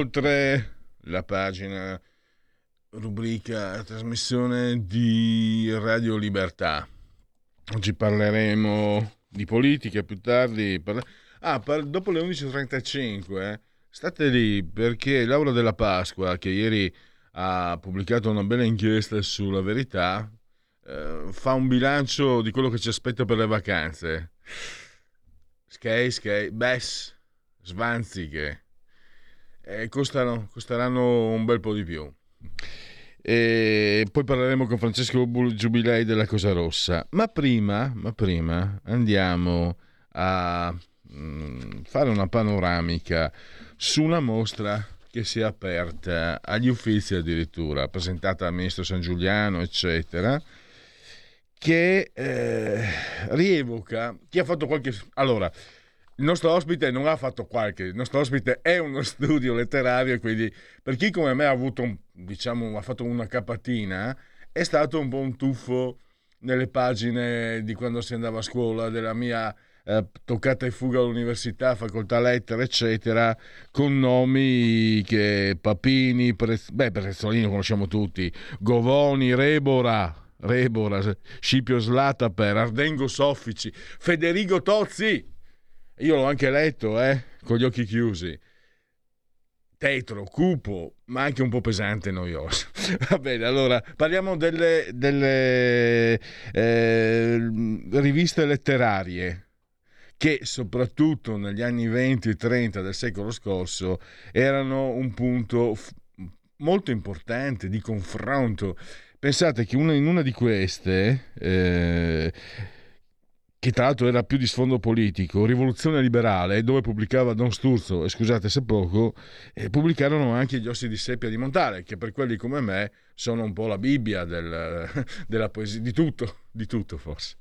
Oltre la pagina rubrica trasmissione di Radio Libertà. Oggi parleremo di politica più tardi. Parla... Ah, par... dopo le 11.35, eh, state lì perché Laura della Pasqua, che ieri ha pubblicato una bella inchiesta sulla verità, eh, fa un bilancio di quello che ci aspetta per le vacanze. Skate, skate, bess, svanziche eh, costano, costeranno un bel po' di più. E poi parleremo con Francesco Giubilei della Cosa Rossa. Ma prima, ma prima andiamo a mh, mm, fare una panoramica su una mostra che si è aperta agli uffizi addirittura, presentata al ministro San Giuliano, eccetera, che eh, rievoca chi ha fatto qualche... Allora, il nostro ospite non ha fatto qualche, il nostro ospite è uno studio letterario, quindi per chi come me ha avuto, un, diciamo, ha fatto una capatina, è stato un po' un tuffo nelle pagine di quando si andava a scuola, della mia eh, toccata e fuga all'università, facoltà lettere, eccetera, con nomi che Papini, Prez, beh, Prezzolino conosciamo tutti, Govoni, Rebora, Rebora, Scipio Slataper, Ardengo Soffici, Federico Tozzi, io l'ho anche letto, eh, con gli occhi chiusi. Tetro, cupo, ma anche un po' pesante e noioso. Va bene, allora parliamo delle, delle eh, riviste letterarie che soprattutto negli anni 20 e 30 del secolo scorso erano un punto f- molto importante di confronto. Pensate che una, in una di queste eh, che tra l'altro era più di sfondo politico, Rivoluzione Liberale, dove pubblicava Don Sturzo, e scusate se poco, eh, pubblicarono anche gli ossi di seppia di Montale, che per quelli come me sono un po' la Bibbia del, della poesia, di tutto, di tutto forse.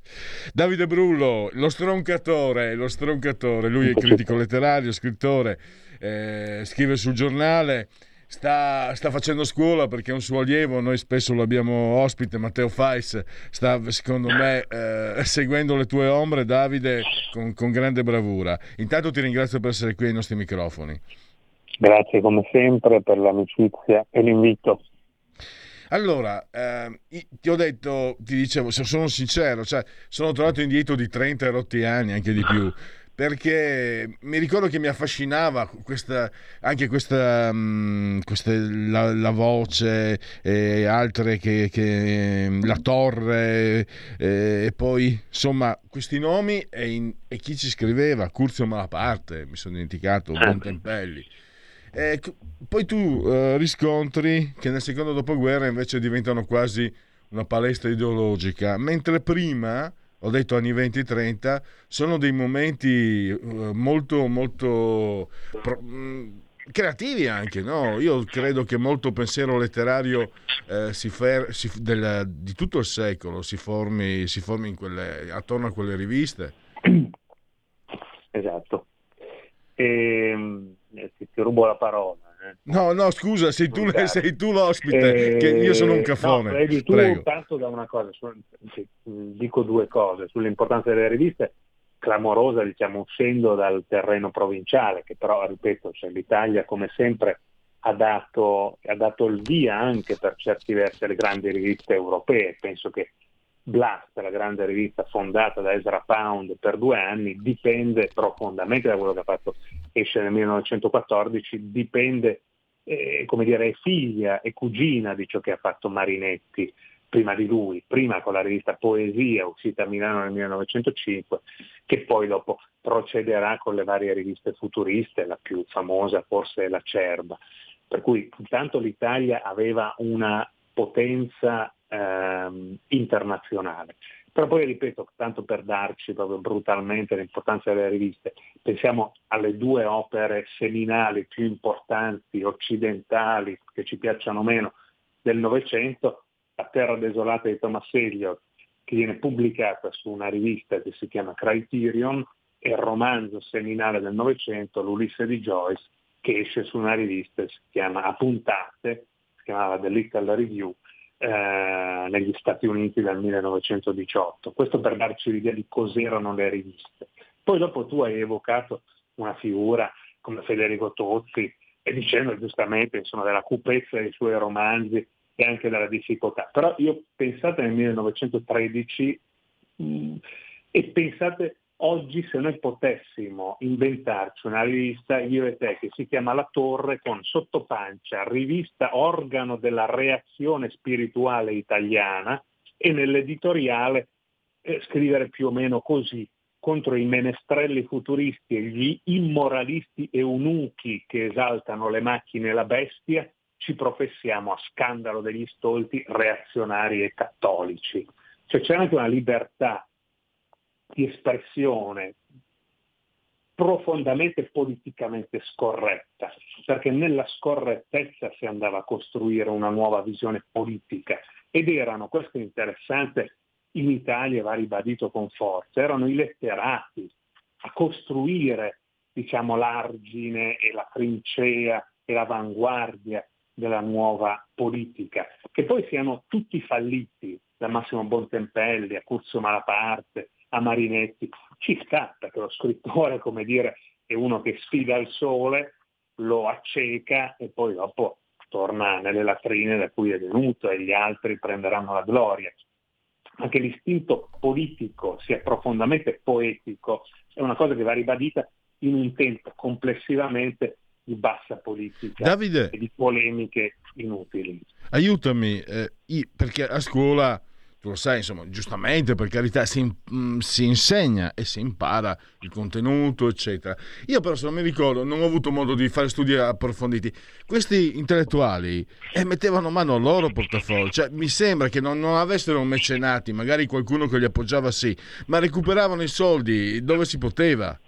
Davide Brullo, lo stroncatore, lo stroncatore, lui è critico letterario, scrittore, eh, scrive sul giornale, sta, sta, facendo scuola perché è un suo allievo, noi spesso lo abbiamo ospite, Matteo Fais, sta secondo me eh, seguendo le tue ombre, Davide, con, con, grande bravura. Intanto ti ringrazio per essere qui ai nostri microfoni. Grazie come sempre per l'amicizia e l'invito. Allora, eh, ti ho detto, ti dicevo, sono sincero, cioè, sono tornato indietro di 30 rotti anni, anche di più perché mi ricordo che mi affascinava questa, anche questa, um, questa la, la, voce e altre che, che la torre e, e poi insomma questi nomi e, in, e, chi ci scriveva Curzio Malaparte mi sono dimenticato ah. Bontempelli e poi tu uh, riscontri che nel secondo dopoguerra invece diventano quasi una palestra ideologica mentre prima ho detto anni 20-30, sono dei momenti uh, molto, molto pro, mm, creativi anche, no? Io credo che molto pensiero letterario eh, si fer- si, del, di tutto il secolo si formi, si formi quelle, attorno a quelle riviste. Esatto. E, ehm, ti, ti rubo la parola eh. No, no, scusa, sei tu, sei tu l'ospite, eh, che io sono un caffone. No, vedi, tu Prego. parto da una cosa, su, dico due cose, sull'importanza delle riviste, clamorosa, diciamo, uscendo dal terreno provinciale, che però, ripeto, cioè, l'Italia come sempre ha dato, ha dato il via anche per certi versi alle grandi riviste europee, penso che Blast, la grande rivista fondata da Ezra Pound per due anni, dipende profondamente da quello che ha fatto, esce nel 1914, dipende, eh, come dire, è figlia e cugina di ciò che ha fatto Marinetti prima di lui, prima con la rivista Poesia uscita a Milano nel 1905, che poi dopo procederà con le varie riviste futuriste, la più famosa forse è la Cerba. Per cui intanto l'Italia aveva una potenza ehm, internazionale. Però poi ripeto, tanto per darci proprio brutalmente l'importanza delle riviste, pensiamo alle due opere seminali più importanti, occidentali, che ci piacciono meno, del Novecento, La terra desolata di Thomas Eliot, che viene pubblicata su una rivista che si chiama Criterion, e il romanzo seminale del Novecento, L'Ulisse di Joyce, che esce su una rivista che si chiama A puntate, si chiamava The Little Review, eh, negli Stati Uniti dal 1918. Questo per darci l'idea di cos'erano le riviste. Poi dopo tu hai evocato una figura come Federico Tozzi e dicendo giustamente insomma, della cupezza dei suoi romanzi e anche della difficoltà. Però io pensate nel 1913 mh, mm, e pensate Oggi se noi potessimo inventarci una rivista, io e te, che si chiama La Torre con sottopancia, rivista organo della reazione spirituale italiana e nell'editoriale eh, scrivere più o meno così contro i menestrelli futuristi e gli immoralisti eunuchi che esaltano le macchine e la bestia, ci professiamo a scandalo degli stolti reazionari e cattolici. Cioè c'è anche una libertà di espressione profondamente politicamente scorretta, perché nella scorrettezza si andava a costruire una nuova visione politica. Ed erano, questo è interessante, in Italia va ribadito con forza, erano i letterati a costruire diciamo, l'argine e la trincea e l'avanguardia della nuova politica, che poi siano tutti falliti, da Massimo Bontempelli a Curzo Malaparte, a Marinetti. Ci sta perché lo scrittore, come dire, è uno che sfida il sole, lo acceca e poi dopo torna nelle latrine da cui è venuto e gli altri prenderanno la gloria. Anche l'istinto politico sia profondamente poetico è una cosa che va ribadita in un tempo complessivamente di bassa politica Davide, e di polemiche inutili. Aiutami, eh, perché a scuola tu lo sai, insomma, giustamente, per carità, si, mm, si, insegna e si impara il contenuto, eccetera. Io però, se non mi ricordo, non ho avuto modo di fare studi approfonditi. Questi intellettuali eh, mettevano mano al loro portafoglio, cioè mi sembra che non, non avessero mecenati, magari qualcuno che li appoggiava sì, ma recuperavano i soldi dove si poteva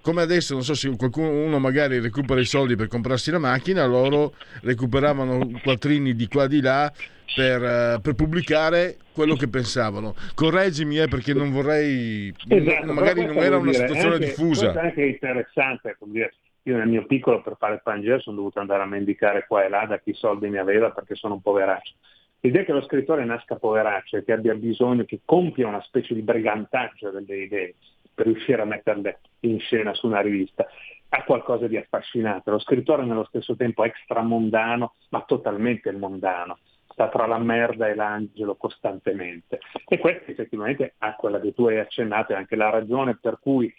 come adesso, non so se qualcuno magari recupera i soldi per comprarsi la macchina, loro recuperavano quattrini di qua di là per, uh, per pubblicare quello che pensavano. Correggimi eh, perché non vorrei, esatto, magari non era una dire, situazione anche, diffusa. È anche interessante, dire, io nel mio piccolo per fare il Pangea sono dovuto andare a mendicare qua e là da chi soldi mi aveva perché sono un poveraccio. L'idea che lo scrittore nasca poveraccio e che abbia bisogno, che compia una specie di brigantaggio delle idee, per riuscire a metterle in scena su una rivista. Ha qualcosa di affascinante. Lo scrittore nello stesso tempo è extramondano, ma totalmente mondano. Sta tra la merda e l'angelo costantemente. E questo effettivamente ha quella che tu hai accennato, è anche la ragione per cui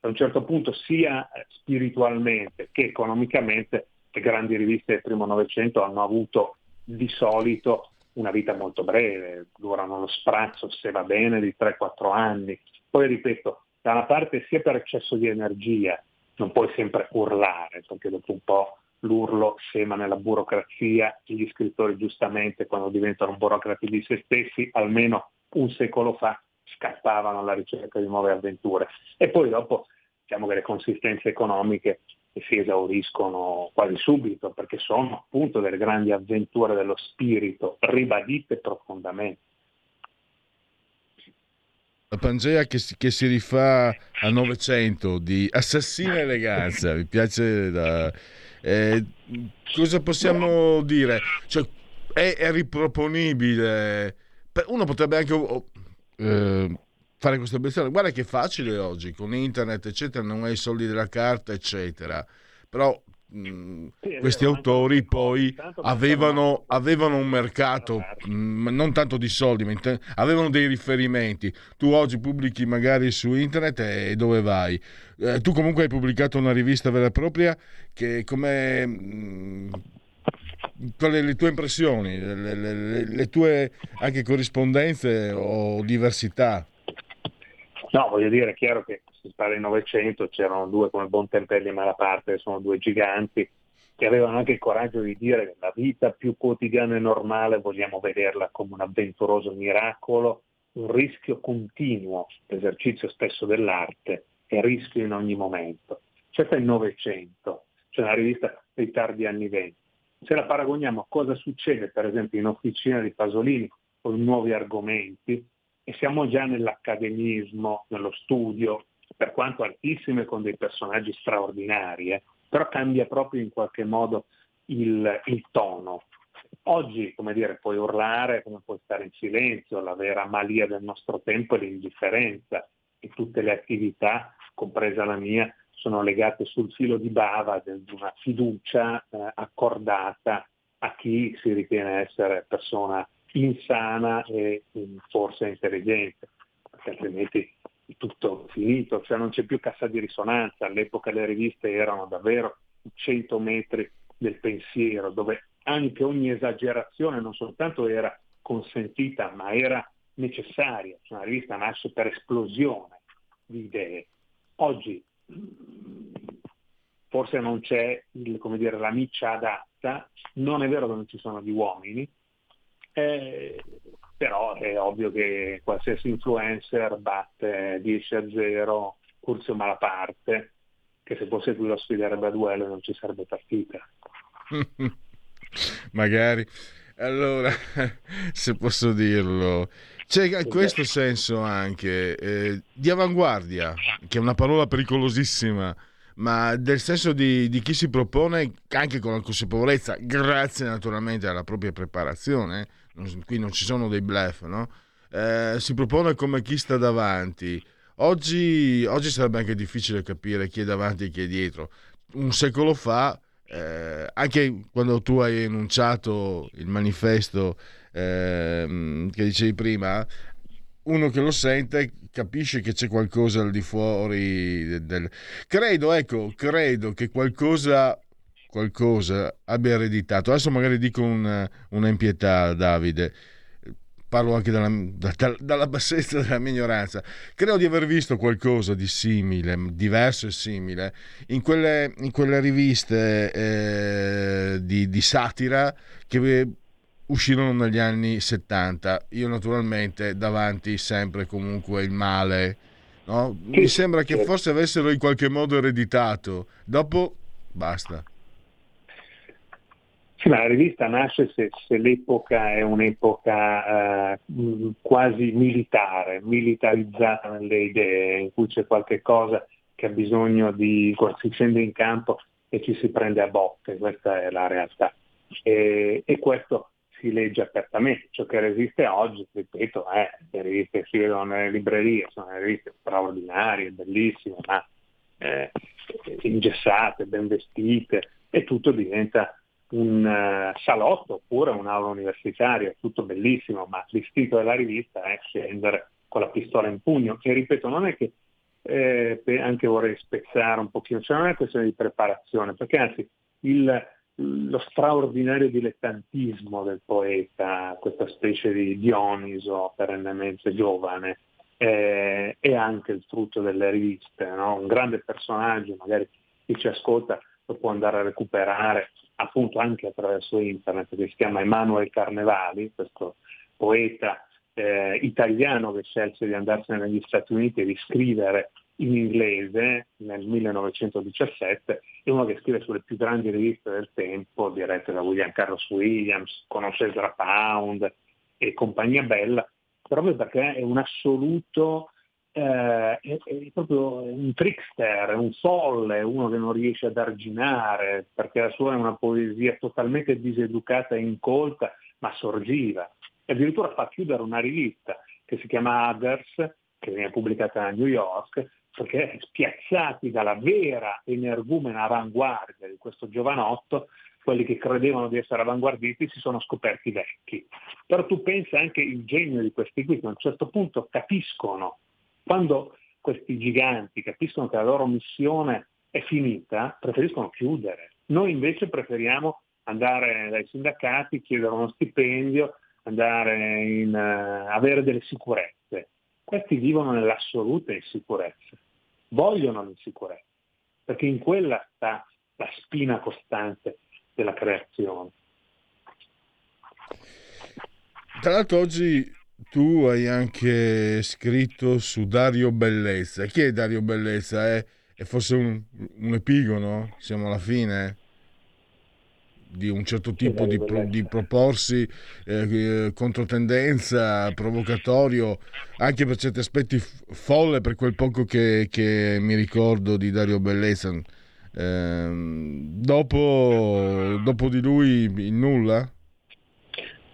a un certo punto sia spiritualmente che economicamente le grandi riviste del primo Novecento hanno avuto di solito una vita molto breve, durano lo sprazzo, se va bene, di 3-4 anni. Poi ripeto, da una parte sia per eccesso di energia, non puoi sempre urlare, perché dopo un po' l'urlo scema nella burocrazia gli scrittori giustamente quando diventano burocrati di se stessi, almeno un secolo fa scappavano alla ricerca di nuove avventure. E poi dopo diciamo che le consistenze economiche si esauriscono quasi subito perché sono appunto delle grandi avventure dello spirito ribadite profondamente la Pangea che si, che si rifà a Novecento di Assassina Eleganza, mi piace da... Eh, cosa possiamo dire? Cioè, è, è, riproponibile. Uno potrebbe anche oh, eh, fare questa obiezione. Guarda che facile oggi, con internet, eccetera, non hai i soldi della carta, eccetera. Però Questi autori poi avevano, avevano, un mercato, mh, mm, non tanto di soldi, ma inter- avevano dei riferimenti. Tu oggi pubblichi magari su internet e dove vai? Eh, tu comunque hai pubblicato una rivista vera e propria che come... Mh, mm, quali le, le tue impressioni, le, le, le tue anche corrispondenze o diversità? No, voglio dire, è chiaro che si parla di Novecento, c'erano due come Bontempelli e Malaparte, che sono due giganti, che avevano anche il coraggio di dire che la vita più quotidiana e normale vogliamo vederla come un avventuroso miracolo, un rischio continuo, l'esercizio stesso dell'arte e rischio in ogni momento. Questo è il Novecento, cioè una rivista dei tardi anni venti. Se la paragoniamo a cosa succede per esempio in Officina di Pasolini con nuovi argomenti, e siamo già nell'accademismo, nello studio, per quanto altissime con dei personaggi straordinari, eh, però cambia proprio in qualche modo il, il tono. Oggi, come dire, puoi urlare, come puoi stare in silenzio, la vera malia del nostro tempo è l'indifferenza e tutte le attività, compresa la mia, sono legate sul filo di bava di una fiducia eh, accordata a chi si ritiene essere persona insana e forse intelligente, perché altrimenti tutto finito, cioè non c'è più cassa di risonanza, all'epoca le riviste erano davvero 100 metri del pensiero, dove anche ogni esagerazione non soltanto era consentita, ma era necessaria, cioè, una rivista nasce per esplosione di idee. Oggi forse non c'è il, dire, la miccia adatta, non è vero che non ci sono gli uomini, eh, però è ovvio che qualsiasi influencer batte 10 a 0 Curzio Malaparte, che se fosse lui lo sfiderebbe a duello non ci sarebbe partita. Magari. Allora, se posso dirlo, c'è questo senso anche eh, di avanguardia, che è una parola pericolosissima, ma del senso di, di, chi si propone anche con la consapevolezza, grazie naturalmente alla propria preparazione, qui non ci sono dei bluff, no? Eh, si propone come chi sta davanti. Oggi, oggi, sarebbe anche difficile capire chi è davanti e chi è dietro. Un secolo fa, eh, anche quando tu hai enunciato il manifesto eh, che dicevi prima, uno che lo sente capisce che c'è qualcosa al di fuori del... Credo, ecco, credo che qualcosa qualcosa abbia ereditato. Adesso magari dico una, una impietà, Davide. Parlo anche dalla, da, dalla bassezza della mia ignoranza. Credo di aver visto qualcosa di simile, diverso e simile, in quelle, in quelle riviste eh, di, di satira che uscirono negli anni 70. Io naturalmente davanti sempre comunque il male. No? Mi sembra che forse avessero in qualche modo ereditato. Dopo basta. Sì, ma la rivista nasce se, se l'epoca è un'epoca eh, quasi militare, militarizzata nelle idee, in cui c'è qualche cosa che ha bisogno di, si scende in campo e ci si prende a botte, questa è la realtà. E, e questo si legge apertamente. Ciò che resiste oggi, ripeto, è le riviste che si vedono nelle librerie, sono le riviste straordinarie, bellissime, ma eh, ingessate, ben vestite, e tutto diventa un uh, salotto oppure un'aula universitaria, tutto bellissimo, ma l'istinto della rivista è scendere con la pistola in pugno. E ripeto, non è che eh, anche vorrei spezzare un pochino, cioè non è questione di preparazione, perché anzi il, lo straordinario dilettantismo del poeta, questa specie di Dioniso perennemente giovane, eh, è anche il frutto delle riviste, no? un grande personaggio, magari chi ci ascolta lo può andare a recuperare appunto anche attraverso internet, che si chiama Emanuele Carnevali, questo poeta eh, italiano che scelse di andarsene negli Stati Uniti e di scrivere in inglese nel 1917, è uno che scrive sulle più grandi riviste del tempo, dirette da William Carlos Williams, conosce Ezra Pound e compagnia bella, proprio perché è un assoluto eh, è, è, proprio un trickster, un folle, uno che non riesce ad arginare, perché la sua è una poesia totalmente diseducata e incolta, ma sorgiva. E addirittura fa chiudere una rivista che si chiama Others, che viene pubblicata a New York, perché spiazzati dalla vera energumena avanguardia di questo giovanotto, quelli che credevano di essere avanguardisti si sono scoperti vecchi. Però tu pensa anche il genio di questi qui che a un certo punto capiscono quando questi giganti capiscono che la loro missione è finita, preferiscono chiudere. Noi invece preferiamo andare dai sindacati, chiedere uno stipendio, andare in, uh, avere delle sicurezze. Questi vivono nell'assoluta insicurezza, vogliono l'insicurezza, perché in quella sta la spina costante della creazione. Tra l'altro oggi tu hai anche scritto su Dario Bellezza. Chi è Dario Bellezza? È, è forse un, un, epigono? Siamo alla fine di un certo tipo di, di, proporsi eh, controtendenza, provocatorio, anche per certi aspetti folle per quel poco che, che mi ricordo di Dario Bellezza. Eh, dopo, dopo di lui nulla?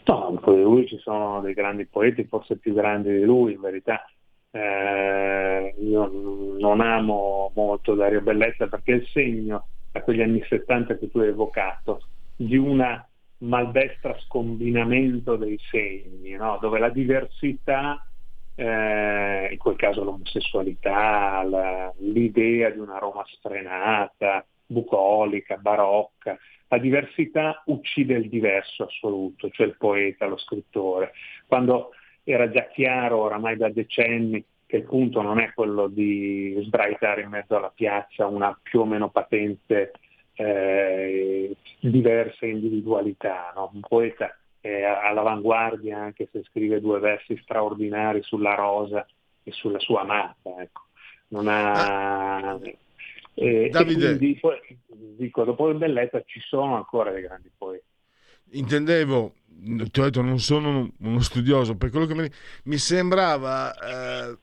No, dopo lui ci sono dei grandi poeti, forse più grandi di lui in verità. Eh, io non amo molto Dario Bellezza perché è il segno da quegli anni 70 che tu hai evocato di una maldestra scombinamento dei segni, no? dove la diversità, eh, in quel caso l'omosessualità, la, l'idea di una Roma sfrenata, bucolica, barocca, la diversità uccide il diverso assoluto, cioè il poeta, lo scrittore. Quando era già chiaro oramai da decenni che il punto non è quello di sbraitare in mezzo alla piazza una più o meno patente eh, diverse individualità. No? Un poeta è all'avanguardia anche se scrive due versi straordinari sulla rosa e sulla sua amata. Ecco. Non ha... Eh, Davide... Quindi, dico, dopo il Belletta ci sono ancora dei grandi poeti. Intendevo, ti ho detto, non sono uno studioso, per quello che mi, mi sembrava eh,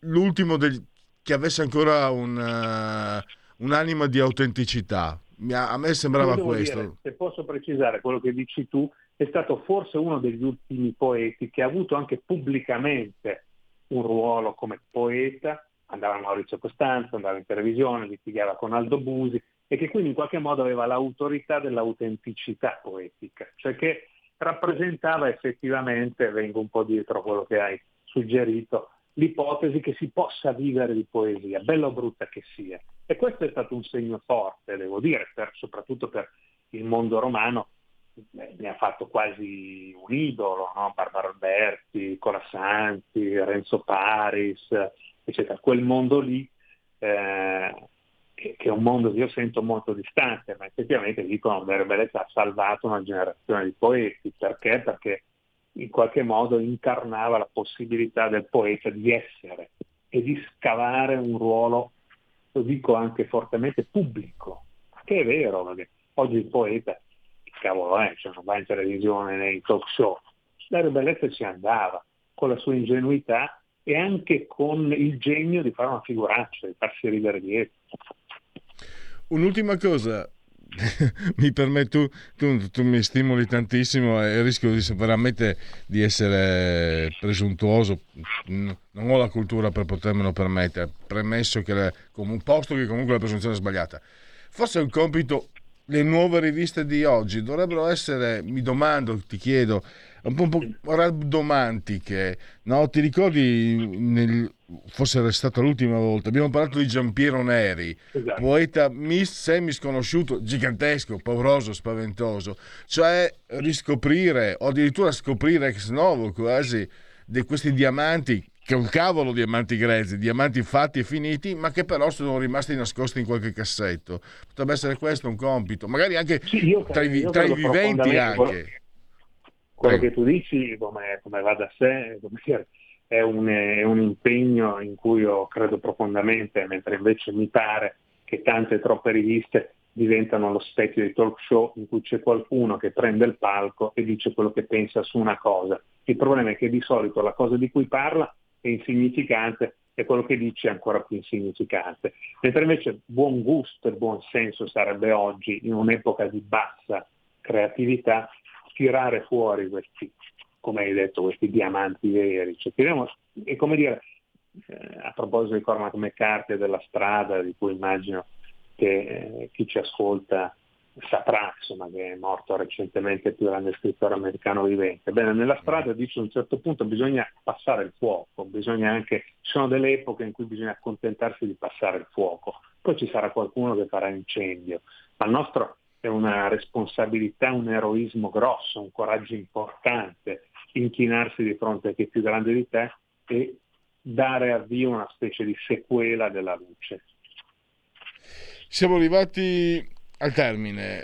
l'ultimo del, che avesse ancora un, uh, un'anima di autenticità. A me sembrava questo. Dire, se posso precisare quello che dici tu, è stato forse uno degli ultimi poeti che ha avuto anche pubblicamente un ruolo come poeta andava Maurizio Costanzo, andava in televisione, litigava con Aldo Busi e che quindi in qualche modo aveva l'autorità dell'autenticità poetica, cioè che rappresentava effettivamente, vengo un po' dietro a quello che hai suggerito, l'ipotesi che si possa vivere di poesia, bella o brutta che sia. E questo è stato un segno forte, devo dire, per, soprattutto per il mondo romano, ne ha fatto quasi un idolo, no? Barbara Alberti, Colassanti, Renzo Paris, eccetera. Quel mondo lì, eh, che, che, è un mondo che io sento molto distante, ma effettivamente dicono che Bellezza ha salvato una generazione di poeti. Perché? Perché in qualche modo incarnava la possibilità del poeta di essere e di scavare un ruolo, lo dico anche fortemente, pubblico, che è vero, perché oggi il poeta, cavolo è, cioè non va in televisione nei talk show, Dario Bellezza ci andava con la sua ingenuità e anche con il genio di fare una figuraccia, di farsi ridere dietro. Un'ultima cosa, mi permetto, tu, tu, tu, mi stimoli tantissimo e rischio di, veramente di essere presuntuoso, non ho la cultura per potermelo permettere, premesso che un posto che comunque la presunzione è sbagliata. Forse è un compito, le nuove riviste di oggi dovrebbero essere, mi domando, ti chiedo, un po', un po rabdomantiche, no? Ti ricordi, nel, forse era stata l'ultima volta, abbiamo parlato di Giampiero Neri, esatto. poeta mis, semi sconosciuto, gigantesco, pauroso, spaventoso, cioè riscoprire o addirittura scoprire ex novo quasi di questi diamanti che è un cavolo di diamanti grezzi, diamanti fatti e finiti, ma che però sono rimasti nascosti in qualche cassetto. Potrebbe essere questo un compito, magari anche sì, tra, i, tra i viventi anche quello che tu dici, come, come va da sé, è un, è un, impegno in cui io credo profondamente, mentre invece mi pare che tante troppe riviste diventano lo specchio dei talk show in cui c'è qualcuno che prende il palco e dice quello che pensa su una cosa. Il problema è che di solito la cosa di cui parla è insignificante e quello che dice è ancora più insignificante. Mentre invece buon gusto e buon senso sarebbe oggi, in un'epoca di bassa creatività, tirare fuori questi, come hai detto, questi diamanti veri. Cioè, tiriamo, è come dire, eh, a proposito di Cormac McCarthy della strada, di cui immagino che eh, chi ci ascolta saprà, insomma, che è morto recentemente il più grande scrittore americano vivente. Bene, nella strada dice a un certo punto bisogna passare il fuoco, bisogna anche, ci sono delle epoche in cui bisogna accontentarsi di passare il fuoco, poi ci sarà qualcuno che farà incendio, ma il nostro è una responsabilità, un eroismo grosso, un coraggio importante, inchinarsi di fronte a chi è più grande di te e dare avvio a una specie di sequela della luce. Siamo arrivati al termine,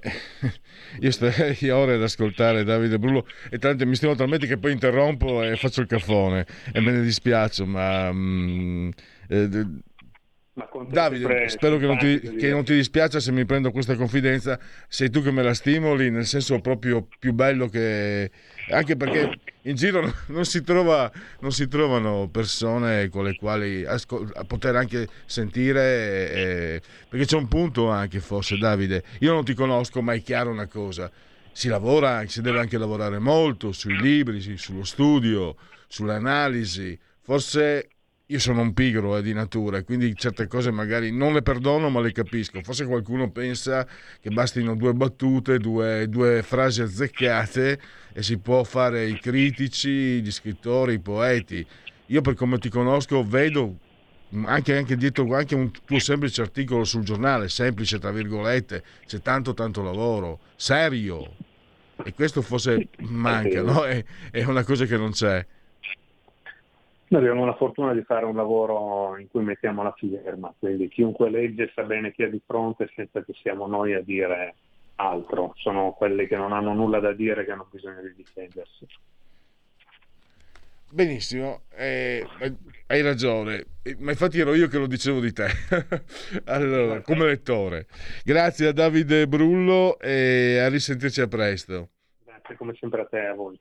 io starei ore ad ascoltare Davide Brullo e tanto mi stimo talmente che poi interrompo e faccio il caffone e me ne dispiace, ma... Mm, eh, Davide, spero che non, ti, che non, ti, dispiace se mi prendo questa confidenza, sei tu che me la stimoli nel senso proprio più bello che... anche perché in giro non si, trova, non si trovano persone con le quali ascol- poter anche sentire, eh, perché c'è un punto anche forse Davide, io non ti conosco ma è chiaro una cosa, si lavora, si deve anche lavorare molto sui libri, sullo studio, sull'analisi, forse io sono un pigro eh, di natura e quindi certe cose magari non le perdono ma le capisco. Forse qualcuno pensa che bastino due battute, due, due frasi azzeccate e si può fare i critici, gli scrittori, i poeti. Io per come ti conosco vedo anche, anche dietro anche un tuo semplice articolo sul giornale, semplice tra virgolette, c'è tanto tanto lavoro, serio. E questo forse manca, no? È, è una cosa che non c'è. Noi abbiamo la fortuna di fare un lavoro in cui mettiamo la firma, quindi chiunque legge sa bene chi è di fronte senza che siamo noi a dire altro, sono quelli che non hanno nulla da dire che hanno bisogno di difendersi. Benissimo, eh, hai ragione, ma infatti ero io che lo dicevo di te, allora, come lettore. Grazie a Davide Brullo e a risentirci a presto. Grazie come sempre a te e a voi.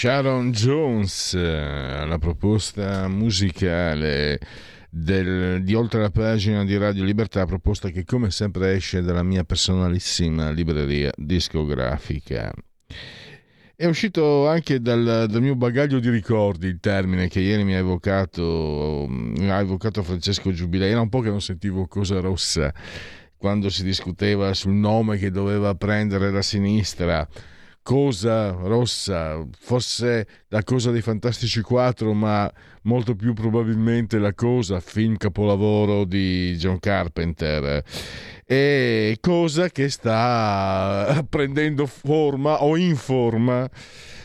Sharon Jones, la proposta musicale del, di oltre la pagina di Radio Libertà, proposta che come sempre esce dalla mia personalissima libreria discografica. È uscito anche dal, dal, mio bagaglio di ricordi il termine che ieri mi ha evocato, mi ha evocato Francesco Giubilei. Era un po' che non sentivo Cosa Rossa quando si discuteva sul nome che doveva prendere la sinistra cosa rossa, fosse la cosa dei Fantastici 4, ma molto più probabilmente la cosa, film capolavoro di John Carpenter. E cosa che sta prendendo forma o in forma,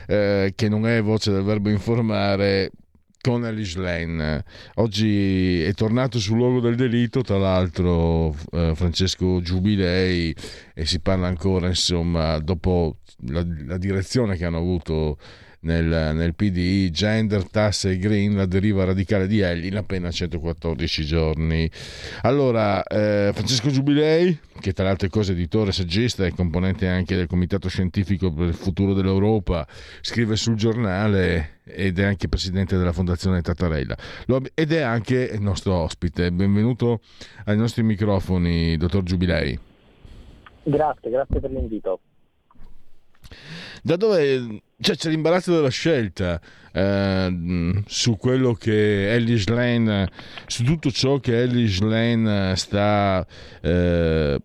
eh, che non è voce del verbo informare, con Elish Lane. Oggi è tornato sul luogo del delitto, tra l'altro eh, Francesco Giubilei e si parla ancora, insomma, dopo la, la direzione che hanno avuto nel, nel, PD, gender, tasse e green, la deriva radicale di Elli in appena 114 giorni. Allora, eh, Francesco Giubilei, che tra le altre cose è editore, saggista e componente anche del Comitato Scientifico per il Futuro dell'Europa, scrive sul giornale ed è anche presidente della Fondazione Tattarella ed è anche il nostro ospite. Benvenuto ai nostri microfoni, dottor Giubilei. Grazie, grazie per l'invito. Da dove cioè, c'è l'imbarazzo della scelta eh, su quello che Ellis Lane, su tutto ciò che Ellis Lane sta eh,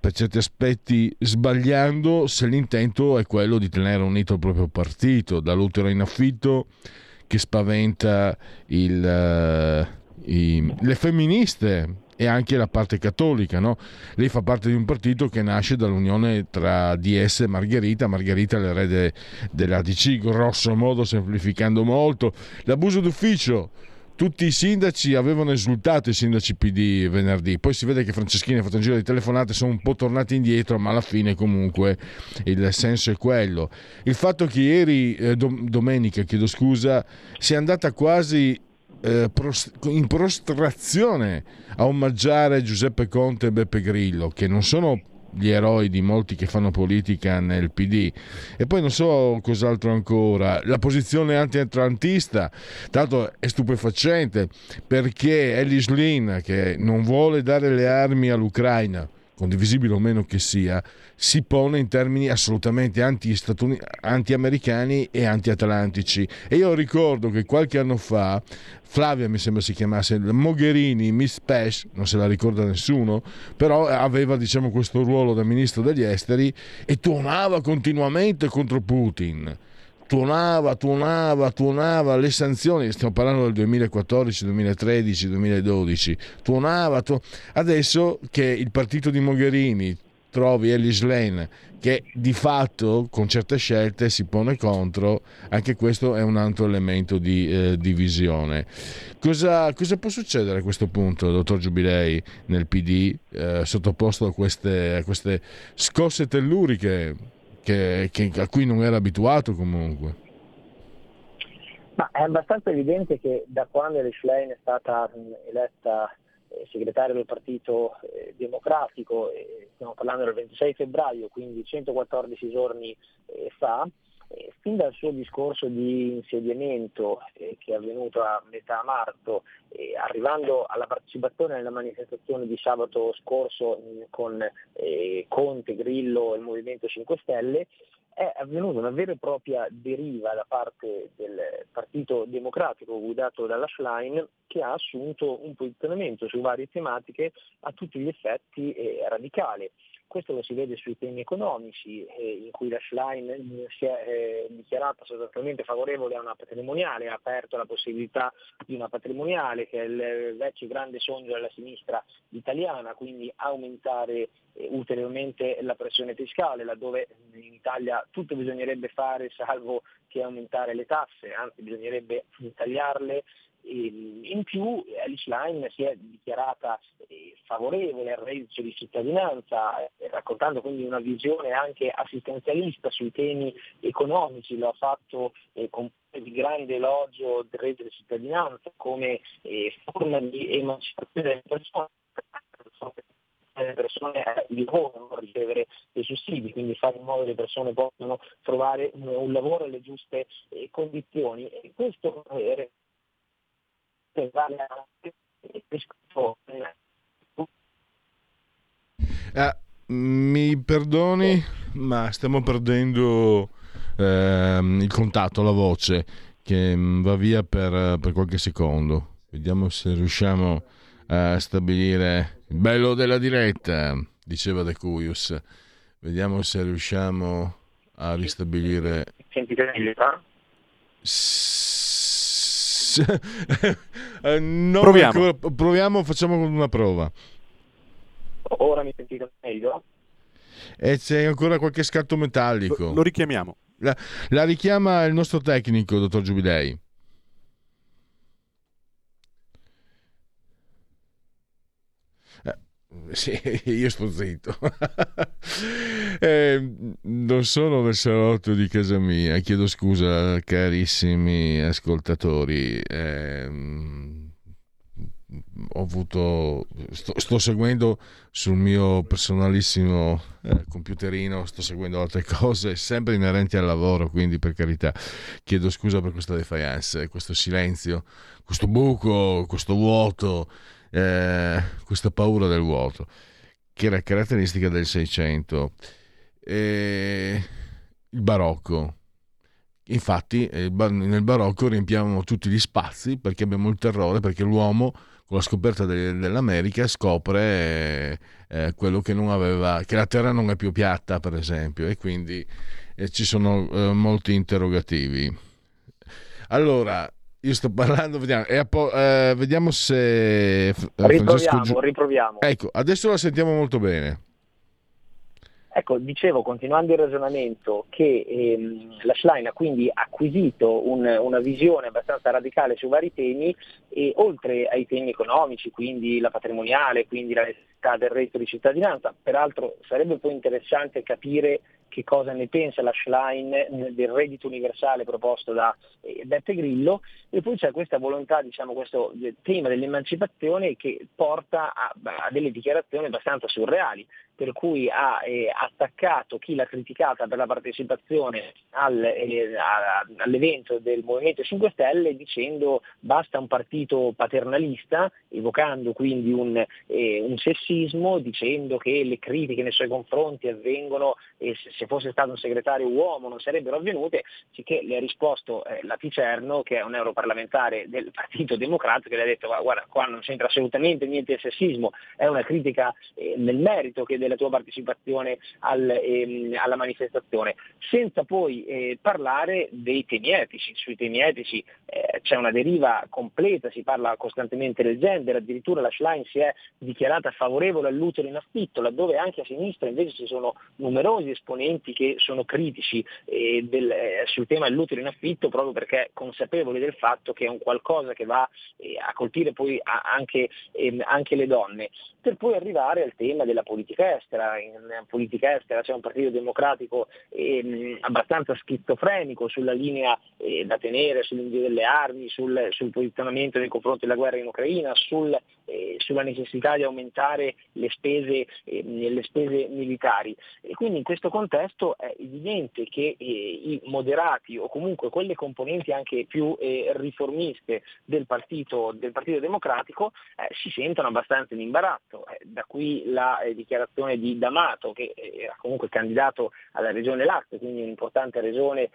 per certi aspetti sbagliando se l'intento è quello di tenere unito il proprio partito, dall'utero in affitto che spaventa il, uh, i, le femministe e anche la parte cattolica. No? Lei fa parte di un partito che nasce dall'unione tra DS e Margherita, Margherita l'erede dell'ADC, grosso modo, semplificando molto. L'abuso d'ufficio tutti i sindaci avevano esultato, i sindaci PD venerdì. Poi si vede che Franceschini ha fatto un giro di telefonate, sono un po' tornati indietro, ma alla fine comunque il senso è quello. Il fatto che ieri, eh, domenica, chiedo scusa, sia andata quasi in prostrazione a omaggiare Giuseppe Conte e Beppe Grillo, che non sono gli eroi di molti che fanno politica nel PD e poi non so cos'altro ancora. La posizione anti-atlantista tanto è stupefacente perché Ellis Lin che non vuole dare le armi all'Ucraina condivisibile o meno che sia, si pone in termini assolutamente anti-americani e anti-atlantici. E io ricordo che qualche anno fa Flavia mi sembra si chiamasse Mogherini, Miss Pesh, non se la ricorda nessuno, però aveva diciamo questo ruolo da ministro degli esteri e tuonava continuamente contro Putin tuonava, tuonava, tuonava le sanzioni, stiamo parlando del 2014, 2013, 2012, tuonava, tuonava. adesso che il partito di Mogherini trovi Ellis Lane che di fatto con certe scelte si pone contro, anche questo è un altro elemento di eh, divisione. Cosa, cosa, può succedere a questo punto, dottor Giubilei, nel PD, eh, sottoposto a queste, a queste scosse telluriche che, che, a cui non era abituato comunque. Ma è abbastanza evidente che da quando Elish Schlein è stata eletta eh, segretario del Partito eh, Democratico, stiamo parlando del 26 febbraio, quindi 114 giorni eh, fa, eh, fin dal suo discorso di insediamento eh, che è avvenuto a metà marzo, eh, arrivando alla partecipazione nella manifestazione di sabato scorso mh, con eh, Conte, Grillo e il Movimento 5 Stelle, è avvenuta una vera e propria deriva da parte del Partito Democratico guidato dalla Schlein che ha assunto un posizionamento su varie tematiche a tutti gli effetti eh, radicale. Questo lo si vede sui temi economici, eh, in cui la Schlein si è eh, dichiarata sostanzialmente favorevole a una patrimoniale, ha aperto la possibilità di una patrimoniale, che è il vecchio grande sogno della sinistra italiana, quindi aumentare eh, ulteriormente la pressione fiscale, laddove in Italia tutto bisognerebbe fare salvo che aumentare le tasse, anzi bisognerebbe tagliarle in più Alice Line si è dichiarata eh, favorevole al reddito di cittadinanza, eh, raccontando quindi una visione anche assistenzialista sui temi economici, lo ha fatto eh, con di grande elogio del reddito di cittadinanza come forma di emancipazione delle persone le persone di lavoro, ricevere dei sussidi, quindi fare in modo che le persone possano trovare un lavoro alle giuste condizioni. E questo eh, vale rispetto Ah, mi perdoni, ma stiamo perdendo ehm, il contatto, la voce, che mm, va via per, per qualche secondo. Vediamo se riusciamo a stabilire il bello della diretta, diceva De Cuius. Vediamo se riusciamo a ristabilire. Sentite meglio? S- Eh, non Proviamo. ancora- proviamo, facciamo una prova. Ora mi sentite meglio? E c'è ancora qualche scatto metallico. Lo, lo richiamiamo. La, la richiama il nostro tecnico, dottor Giubilei. Eh, Sì, io sto zitto. Eh, non sono nel salotto di casa mia, chiedo scusa carissimi ascoltatori. Ehm, ho avuto, sto, sto seguendo sul mio personalissimo eh, computerino, sto seguendo altre cose sempre inerenti al lavoro, quindi per carità chiedo scusa per questa defiance, questo silenzio, questo buco, questo vuoto, eh, questa paura del vuoto, che era caratteristica del Seicento. E il barocco. Infatti, eh, nel barocco riempiamo tutti gli spazi perché abbiamo il terrore, perché l'uomo con la scoperta de- dell'America scopre eh, eh, quello che non aveva, che la Terra non è più piatta, per esempio, e quindi eh, ci sono eh, molti interrogativi. Allora, io sto parlando, vediamo, po- eh, vediamo se eh, Riproviamo, Giu- riproviamo. Ecco, adesso la sentiamo molto bene. Ecco, dicevo, continuando il ragionamento, che ehm, la Schlein ha quindi acquisito un- una visione abbastanza radicale su vari temi e oltre ai temi economici, quindi la patrimoniale, quindi la necessità del reddito di cittadinanza, peraltro sarebbe poi interessante capire che cosa ne pensa la Schlein eh, del reddito universale proposto da eh, Beppe Grillo. E poi c'è questa volontà, diciamo, questo eh, tema dell'emancipazione che porta a, a delle dichiarazioni abbastanza surreali per cui ha eh, attaccato chi l'ha criticata per la partecipazione al, eh, all'evento del Movimento 5 Stelle dicendo basta un partito paternalista, evocando quindi un, eh, un sessismo, dicendo che le critiche nei suoi confronti avvengono e se- se fosse stato un segretario uomo non sarebbero avvenute, sicché le ha risposto eh, la Picerno, che è un europarlamentare del Partito Democratico, che le ha detto "Guarda, guarda, qua non c'entra assolutamente niente il sessismo, è una critica eh, nel merito che della tua partecipazione al, ehm, alla manifestazione, senza poi eh, parlare dei temi etici. Sui temi etici eh, c'è una deriva completa, si parla costantemente del gender, addirittura la Schlein si è dichiarata favorevole all'utero in affitto, laddove anche a sinistra invece ci sono numerosi esponenti che sono critici eh, del- eh, sul tema dell'utero in affitto proprio perché consapevoli del fatto che è un qualcosa che va eh, a colpire poi a- anche, ehm, anche le donne, per poi arrivare al tema della politica estera. In politica estera c'è un partito democratico ehm, abbastanza schizofrenico sulla linea eh, da tenere sull'invio delle armi, sul, sul posizionamento nei confronti della guerra in Ucraina, sul, eh, sulla necessità di aumentare le spese, ehm, le spese militari. E quindi in questo contesto è evidente che eh, i moderati o comunque quelle componenti anche più eh, riformiste del partito, del partito Democratico eh, si sentono abbastanza in imbarazzo. Eh, da qui la eh, dichiarazione di D'Amato che era comunque candidato alla regione Lazio, quindi un'importante regione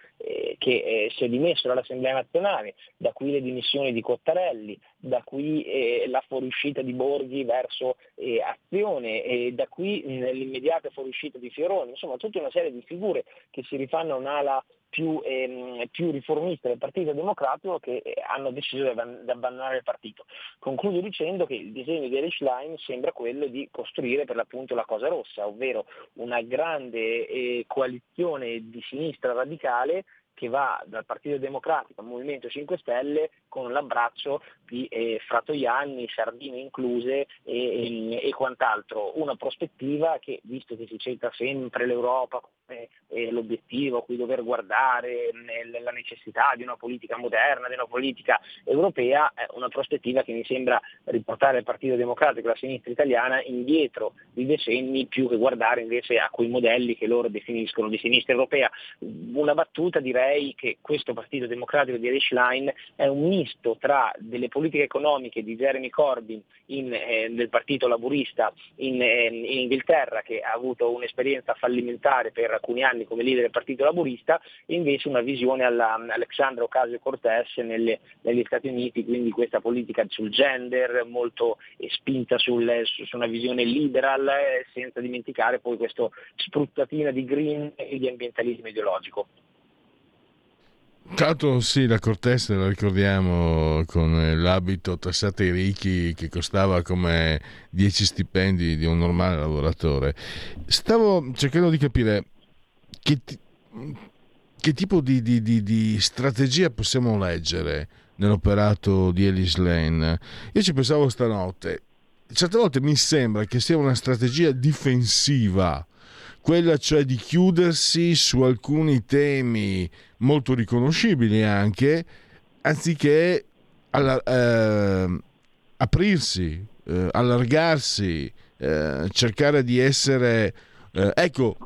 che si è dimesso dall'Assemblea nazionale, da qui le dimissioni di Cottarelli, da qui eh, la fuoriuscita di Borghi verso eh, Azione, da qui mh, l'immediata fuoriuscita di Fioroni, insomma tutta una serie di figure che si rifanno a un'ala più, ehm, più riformista del Partito Democratico che eh, hanno deciso di abban- di abbandonare il partito. Concludo dicendo che il disegno di Erich Schlein sembra quello di costruire per l'appunto la cosa rossa, ovvero una grande eh, coalizione di sinistra radicale che va dal Partito Democratico al Movimento 5 Stelle con l'abbraccio di eh, Fratoianni, Sardine incluse e, e- e quant'altro. Una prospettiva che, visto che si cita sempre l'Europa come eh, l'obiettivo a cui dover guardare, nel, la necessità di una politica moderna, di una politica europea, è una prospettiva che mi sembra riportare il Partito Democratico e la sinistra italiana indietro di decenni più che guardare invece a quei modelli che loro definiscono di sinistra europea. Una battuta direi che questo Partito Democratico di Erich Line è un misto tra delle politiche economiche di Jeremy Corbyn in, eh, del Partito Laburista in, eh, in, Inghilterra che ha avuto un'esperienza fallimentare per alcuni anni come leader del Partito Laburista e invece una visione alla Alexandra Ocasio-Cortez nelle, negli Stati Uniti, quindi questa politica sul gender molto spinta sul, su una visione liberal eh, senza dimenticare poi questa spruttatina di green e di ambientalismo ideologico. Tanto sì, la Cortez la ricordiamo con l'abito tassato ai ricchi che costava come 10 stipendi di un normale lavoratore. Stavo cercando di capire che, che tipo di, di, di, di, strategia possiamo leggere nell'operato di Ellis Lane. Io ci pensavo stanotte. Certe volte mi sembra che sia una strategia difensiva quella cioè di chiudersi su alcuni temi molto riconoscibili anche, anziché alla, eh, aprirsi, eh, allargarsi, eh, cercare di essere... Eh, ecco,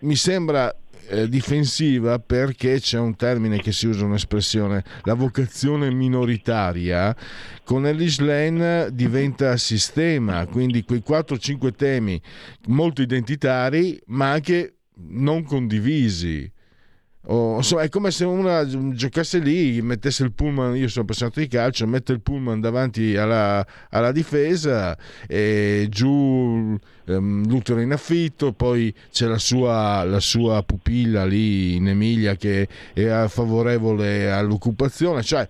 mi sembra eh, difensiva perché c'è un termine che si usa un'espressione, la vocazione minoritaria, con Ellis Lane diventa sistema, quindi quei 4-5 temi molto identitari ma anche non condivisi. Oh, insomma, è come se una giocasse lì, mettesse il pullman, io sono appassionato di calcio, mette il pullman davanti alla, alla difesa e giù um, l'utero in affitto, poi c'è la sua, la sua, pupilla lì in Emilia che è favorevole all'occupazione, cioè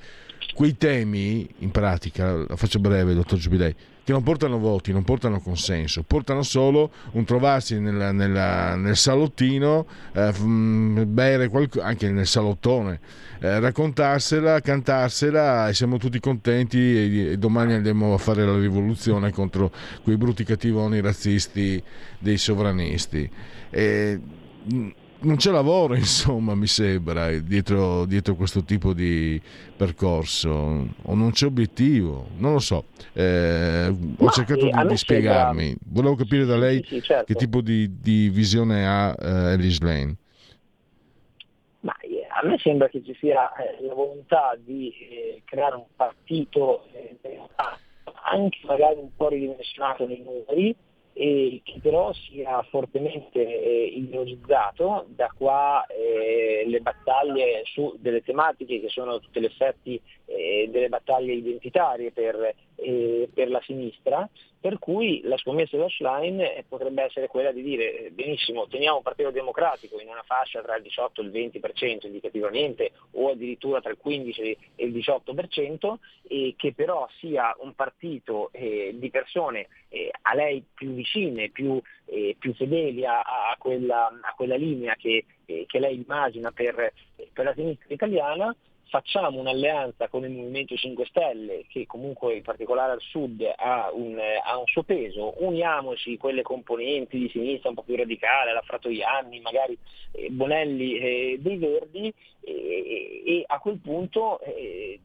quei temi, in pratica, la faccio breve, dottor Giubilei, che non portano voti, non portano consenso, portano solo un trovarsi nella, nella, nel salottino, eh, bere qualco, anche nel salottone, eh, raccontarsela, cantarsela e siamo tutti contenti e, e, domani andiamo a fare la rivoluzione contro quei brutti cattivoni razzisti dei sovranisti. E, non c'è lavoro, insomma, mi sembra, dietro, dietro, questo tipo di percorso, o non c'è obiettivo, non lo so. Eh, ho cercato di, di spiegarmi. Sembra... Volevo capire da lei sì, sì, certo. che tipo di, di, visione ha eh, Ellis Lane. Ma eh, a me sembra che ci sia eh, la volontà di eh, creare un partito eh, anche magari un po' ridimensionato nei numeri, e che però sia fortemente eh, ideologizzato, da qua eh, le battaglie su delle tematiche che sono tutte le effetti eh, delle battaglie identitarie per, eh, per la sinistra, per cui la scommessa dell'offline eh, potrebbe essere quella di dire eh, benissimo, teniamo un partito democratico in una fascia tra il 18 e il 20% indicativamente o addirittura tra il 15 e il 18% e che però sia un partito eh, di persone eh, a lei più vicine, più, eh, più fedeli a, a, quella, a, quella, linea che, eh, che lei immagina per, per la sinistra italiana facciamo un'alleanza con il Movimento 5 Stelle, che comunque in particolare al sud ha un, ha un, suo peso, uniamoci quelle componenti di sinistra un po' più radicale, la Fratoianni, magari eh, Bonelli eh, dei Verdi, e, e, a quel punto eh,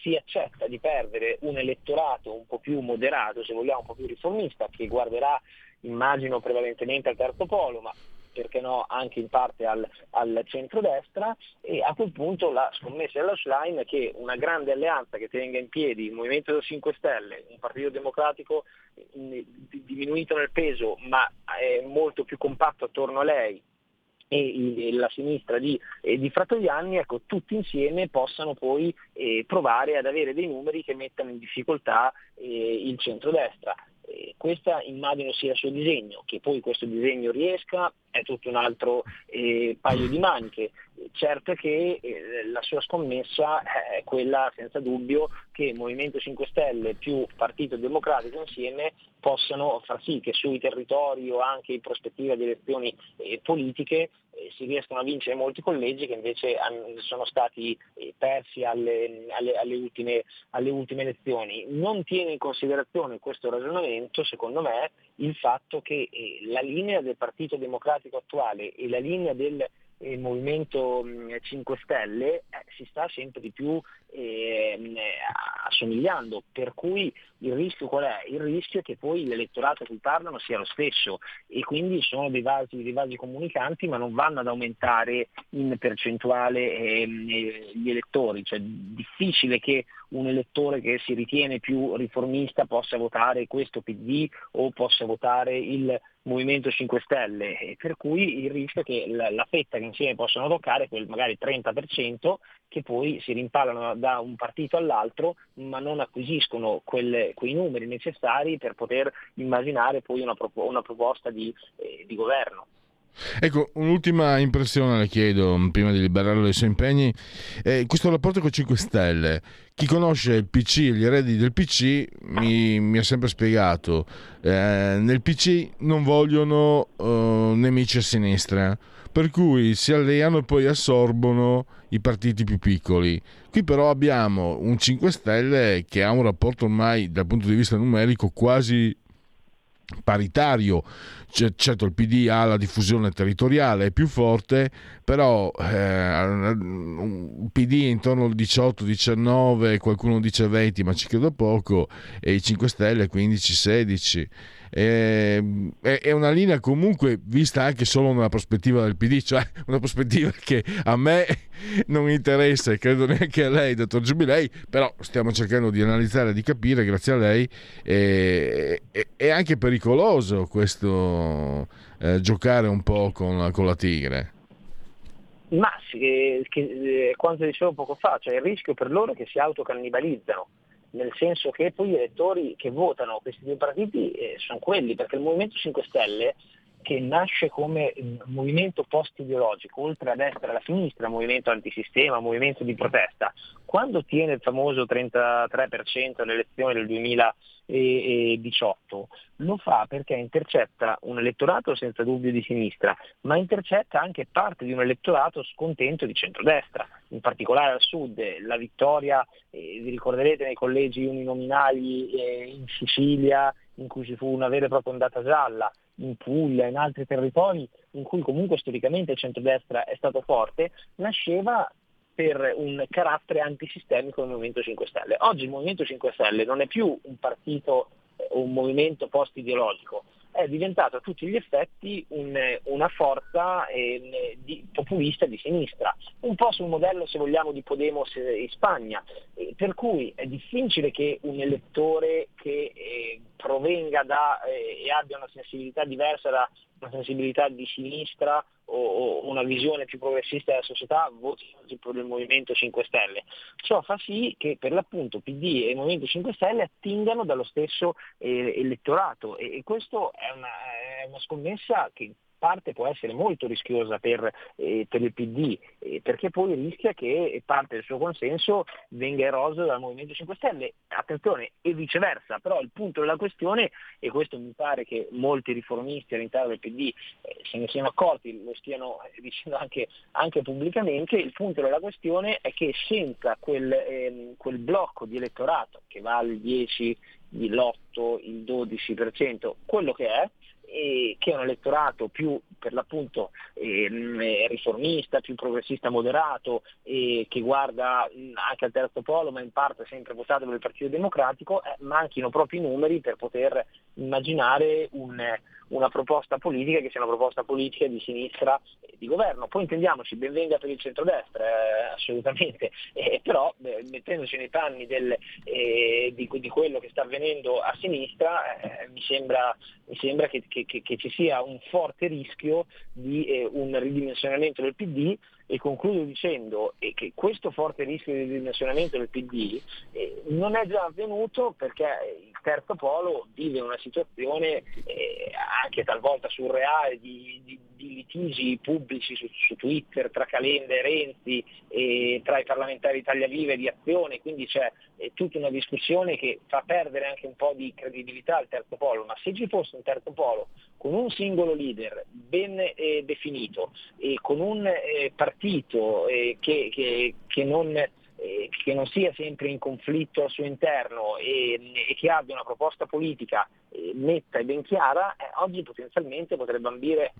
si accetta di perdere un elettorato un po' più moderato, se vogliamo un po' più riformista, che guarderà immagino prevalentemente al terzo polo, ma perché no anche in parte al, al centrodestra e a quel punto la scommessa dell'outline è che una grande alleanza che tenga in piedi il Movimento 5 Stelle, un partito democratico diminuito nel peso ma molto più compatto attorno a lei e la sinistra di, di Fratoianni, ecco, tutti insieme possano poi eh, provare ad avere dei numeri che mettano in difficoltà eh, il centrodestra. Eh, questa immagino sia il suo disegno, che poi questo disegno riesca è tutto un altro eh, paio di maniche. Certo è che eh, la sua scommessa è quella senza dubbio che Movimento 5 Stelle più Partito Democratico insieme possano far sì che sui territori o anche in prospettiva di elezioni eh, politiche eh, si riescano a vincere molti collegi che invece sono stati eh, persi alle, alle, alle, ultime, alle ultime elezioni. Non tiene in considerazione questo ragionamento, secondo me, il fatto che eh, la linea del Partito Democratico attuale e la linea del il Movimento 5 Stelle eh, si sta sempre di più eh, assomigliando, per cui il rischio qual è? Il rischio è che poi l'elettorato a cui parlano sia lo stesso e quindi sono dei vasi, dei vasi comunicanti ma non vanno ad aumentare in percentuale eh, gli elettori, cioè difficile che un elettore che si ritiene più riformista possa votare questo PD o possa votare il Movimento 5 Stelle, e per cui il rischio è che la, la fetta che insieme possono toccare è quel magari 30% che poi si rimpallano da un partito all'altro ma non acquisiscono quelle, quei numeri necessari per poter immaginare poi una, una proposta di, eh, di governo. Ecco, un'ultima impressione le chiedo prima di liberarlo dai suoi impegni. Eh, questo rapporto con 5 Stelle, chi conosce il PC e gli eredi del PC mi, mi ha sempre spiegato, eh, nel PC non vogliono uh, nemici a sinistra, per cui si alleano e poi assorbono i partiti più piccoli. Qui però abbiamo un 5 Stelle che ha un rapporto ormai dal punto di vista numerico quasi paritario. certo il PD ha la diffusione territoriale, è più forte, però eh, un PD intorno al 18-19, qualcuno dice 20, ma ci credo poco, e i 5 Stelle 15-16 eh, è una linea comunque vista anche solo nella prospettiva del PD, cioè una prospettiva che a me non interessa e credo neanche a lei, dottor Giubilei, però stiamo cercando di analizzare e di capire, grazie a lei, è, è, anche pericoloso questo eh, giocare un po' con, con la tigre. Ma che, che, quanto dicevo poco fa, cioè il rischio per loro è che si autocannibalizzano nel senso che poi gli elettori che votano questi due partiti eh, sono quelli, perché il Movimento 5 Stelle che nasce come movimento post-ideologico, oltre a destra e alla sinistra, movimento antisistema, movimento di protesta, quando ottiene il famoso 33% alle elezioni del 2018, lo fa perché intercetta un elettorato senza dubbio di sinistra, ma intercetta anche parte di un elettorato scontento di centrodestra, in particolare al sud. La vittoria, eh, vi ricorderete nei collegi uninominali eh, in Sicilia, in cui ci fu una vera e propria ondata gialla, in Puglia, in altri territori in cui comunque storicamente il centrodestra è stato forte, nasceva per un carattere antisistemico del Movimento 5 Stelle. Oggi il Movimento 5 Stelle non è più un partito o un movimento post-ideologico, è diventato a tutti gli effetti un, una forza eh, di, populista di sinistra, un po' sul modello se vogliamo di Podemos in Spagna, eh, per cui è difficile che un elettore che eh, provenga da e abbia una sensibilità diversa da una sensibilità di sinistra o, una visione più progressista della società voti per il Movimento 5 Stelle. Ciò fa sì che per l'appunto PD e il Movimento 5 Stelle attingano dallo stesso eh, elettorato e, e questo è è una scommessa che parte può essere molto rischiosa per, eh, per il PD, eh, perché poi rischia che parte del suo consenso venga eroso dal Movimento 5 Stelle. Attenzione, e viceversa, però il punto della questione, e questo mi pare che molti riformisti all'interno del PD eh, se ne siano accorti, lo stiano dicendo anche, anche, pubblicamente, il punto della questione è che senza quel, ehm, quel blocco di elettorato che va al 10, l'8, il 12%, quello che è, che è un elettorato più per l'appunto ehm, eh, riformista, più progressista moderato, eh, che guarda mh, anche al terzo polo, ma in parte sempre votato per il Partito Democratico, eh, manchino proprio i numeri per poter immaginare un, una proposta politica che sia una proposta politica di sinistra e di governo. Poi intendiamoci, benvenga per il centrodestra, eh, assolutamente, eh, però eh, mettendoci nei panni del, eh, di, di, quello che sta avvenendo a sinistra, eh, mi sembra, mi sembra che, che, che, ci sia un forte rischio di eh, un ridimensionamento del PD e concludo dicendo che questo forte rischio di ridimensionamento del PD eh, non è già avvenuto perché il terzo polo vive una situazione eh, anche talvolta surreale di, di, di litigi pubblici su, su, Twitter tra Calenda e Renzi e tra i parlamentari Italia Viva e di Azione, quindi c'è eh, tutta una discussione che fa perdere anche un po' di credibilità al terzo polo, ma se ci fosse un terzo polo con un singolo leader ben eh, definito e con un eh, partito eh, che, che, che, non, eh, che, non, sia sempre in conflitto al suo interno e, e che abbia una proposta politica eh, netta e ben chiara, eh, oggi potenzialmente potrebbe ambire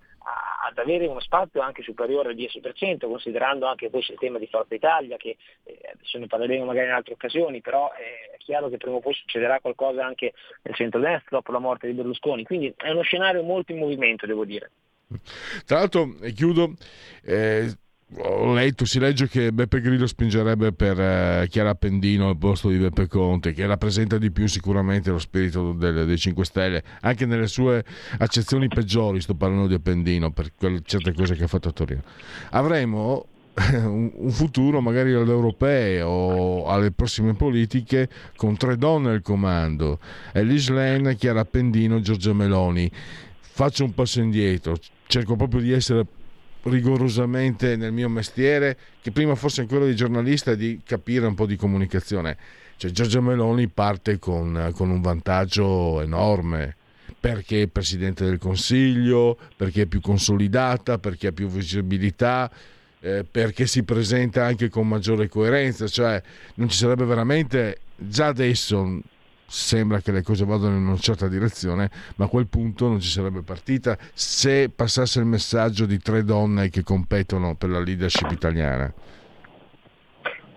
ad avere uno spazio anche superiore al 10%, considerando anche poi il sistema di Forza Italia, che eh, adesso ne parleremo magari in altre occasioni, però è chiaro che prima o poi succederà qualcosa anche nel centro-destra dopo la morte di Berlusconi, quindi è uno scenario molto in movimento, devo dire. Tra l'altro, chiudo, eh, ho letto, si legge che Beppe Grillo spingerebbe per eh, Chiara Appendino al posto di Beppe Conte, che rappresenta di più sicuramente lo spirito del, dei 5 Stelle, anche nelle sue accezioni peggiori, sto parlando di Appendino, per quelle, certe cose che ha fatto a Torino. Avremo un, un futuro magari alle europee o alle prossime politiche con tre donne al comando, Elise Len, Chiara Appendino, Giorgia Meloni. Faccio un passo indietro, cerco proprio di essere rigorosamente nel mio mestiere, che prima forse ancora di giornalista, di capire un po' di comunicazione. Cioè Giorgia Meloni parte con, con un vantaggio enorme, perché è Presidente del Consiglio, perché è più consolidata, perché ha più visibilità, eh, perché si presenta anche con maggiore coerenza, cioè non ci sarebbe veramente già adesso sembra che le cose vadano in una certa direzione, ma a quel punto non ci sarebbe partita se passasse il messaggio di tre donne che competono per la leadership italiana.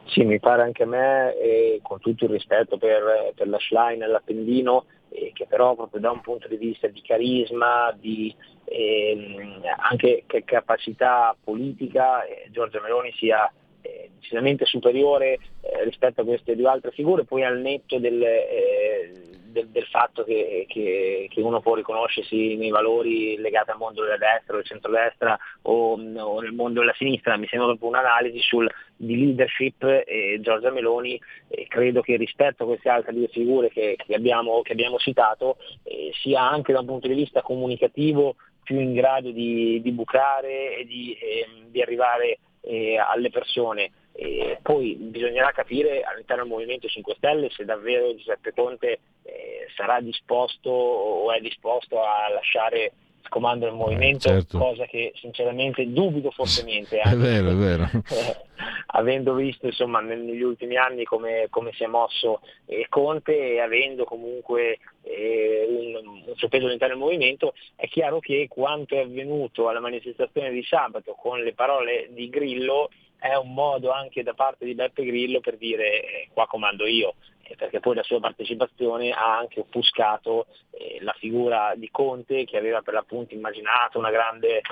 Sì, mi pare anche a me, e con tutto il rispetto per, per la Schlein e l'Appendino, eh, che però proprio da un punto di vista di carisma, di ehm, anche capacità politica, eh, Giorgia Meloni sia eh, decisamente superiore eh, rispetto a queste due altre figure, poi al netto del, eh, del, del fatto che, che, che, uno può riconoscersi nei valori legati al mondo della destra o del centrodestra o, o nel mondo della sinistra, mi sembra proprio un'analisi sul, di leadership e Giorgia Meloni e credo che rispetto a queste altre due figure che, che, abbiamo, abbiamo, citato eh, sia anche da un punto di vista comunicativo più in grado di, di bucare e di, eh, di arrivare eh, alle persone. E poi bisognerà capire all'interno del Movimento 5 Stelle se davvero Giuseppe Conte eh, sarà disposto o è disposto a lasciare comando del movimento, certo. cosa che sinceramente dubito fortemente. è vero, è vero. avendo visto insomma, negli ultimi anni come, come si è mosso eh, Conte e avendo comunque eh, un, un suo peso all'interno del movimento, è chiaro che quanto è avvenuto alla manifestazione di sabato con le parole di Grillo è un modo anche da parte di Beppe Grillo per dire eh, qua comando io, eh, perché poi la sua partecipazione ha anche offuscato eh, la figura di Conte che aveva per l'appunto immaginato una grande,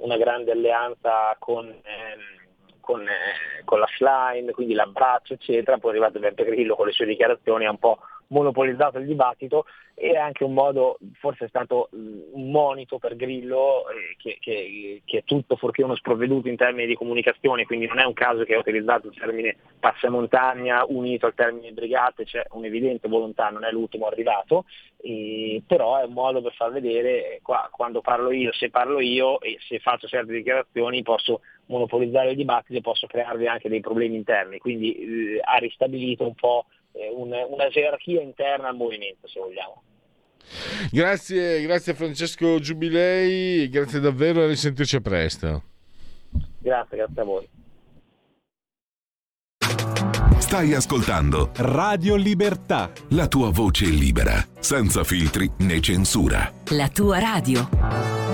una grande alleanza con... Ehm, con, eh, con la slime, quindi l'abbraccio, eccetera, poi è arrivato Beppe Grillo con le sue dichiarazioni, ha un po' monopolizzato il dibattito e è anche un modo, forse è stato un monito per Grillo eh, che, che, che, è tutto fuorché uno sprovveduto in termini di comunicazione, quindi non è un caso che ha utilizzato il termine passamontagna unito al termine brigate, c'è un'evidente volontà, non è l'ultimo arrivato, eh, però è un modo per far vedere qua, quando parlo io, se parlo io e se faccio certe dichiarazioni posso monopolizzare il dibattito e posso crearvi anche dei problemi interni, quindi eh, ha ristabilito un po' eh, una, una gerarchia interna al movimento, se vogliamo. Grazie, grazie Francesco Giubilei, grazie davvero e risentirci presto. Grazie, grazie a voi. Stai ascoltando Radio Libertà. La tua voce libera, senza filtri né censura. La tua radio.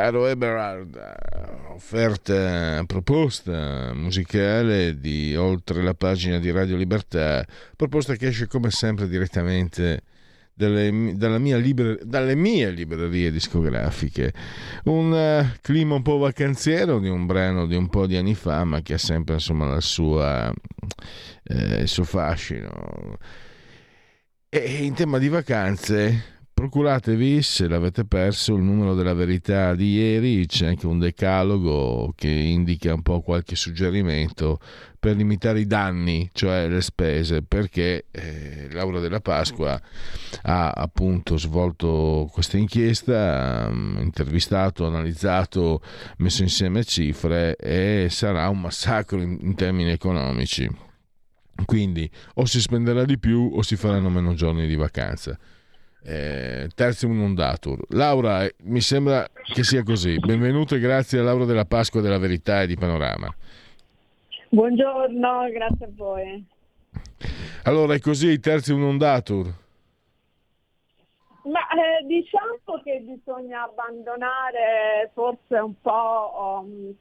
Caro Eberhard, offerta, proposta musicale di oltre la pagina di Radio Libertà, proposta che esce come sempre direttamente dalle, mia libre, dalle mie librerie discografiche. Un uh, clima un po' vacanziero di un brano di un po' di anni fa, ma che ha sempre insomma sua, eh, il suo fascino. E in tema di vacanze, procuratevi se l'avete perso il numero della verità di ieri, c'è anche un decalogo che indica un po' qualche suggerimento per limitare i danni, cioè le spese, perché eh, Laura della Pasqua ha appunto svolto questa inchiesta, ha intervistato, analizzato, messo insieme cifre e sarà un massacro in, in termini economici. Quindi o si spenderà di più o si faranno meno giorni di vacanza eh, terzium non datur. Laura, eh, mi sembra che sia così. Benvenuto e grazie a Laura della Pasqua della Verità e di Panorama. Buongiorno, grazie a voi. Allora, è così, terzium non datur. Ma eh, diciamo che bisogna abbandonare forse un po' um,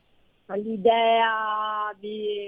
l'idea di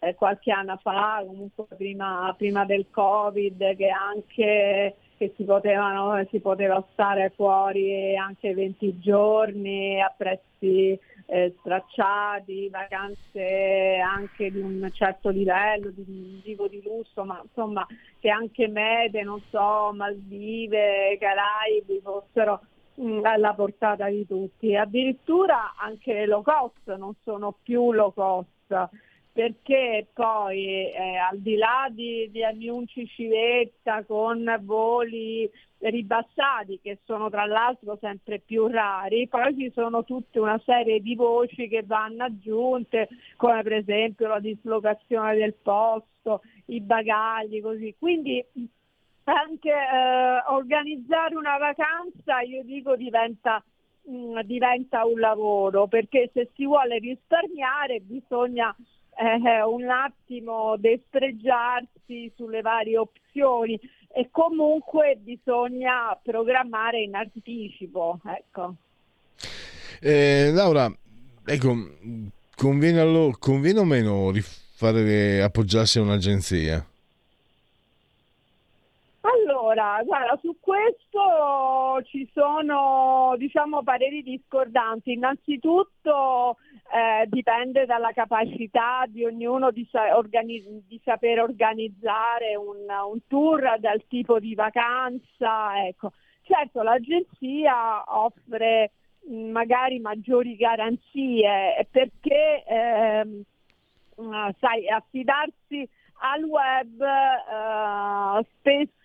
eh, qualche anno fa, comunque prima, prima del Covid, che anche che si, potevano, si poteva stare fuori anche 20 giorni a prezzi eh, stracciati, vacanze anche di un certo livello, di, dico di lusso, ma insomma che anche mete, non so, Maldive, Caraibi fossero mm, alla portata di tutti. Addirittura anche le low cost non sono più low cost perché poi eh, al di là di, di annunci civetta con voli ribassati che sono tra l'altro sempre più rari, poi ci sono tutta una serie di voci che vanno aggiunte come per esempio la dislocazione del posto, i bagagli così. Quindi anche eh, organizzare una vacanza io dico diventa mm, diventa un lavoro perché se si vuole risparmiare bisogna eh, un attimo destreggiarsi sulle varie opzioni e comunque bisogna programmare in anticipo. Ecco. Eh, Laura, ecco, conviene, allo, conviene o meno rifare, appoggiarsi a un'agenzia? Allora, guarda, su questo ci sono diciamo, pareri discordanti. Innanzitutto eh, dipende dalla capacità di ognuno di, sa- organi- di saper organizzare un, un, tour, dal tipo di vacanza. Ecco. Certo, l'agenzia offre mh, magari maggiori garanzie perché ehm, sai, affidarsi al web eh, spesso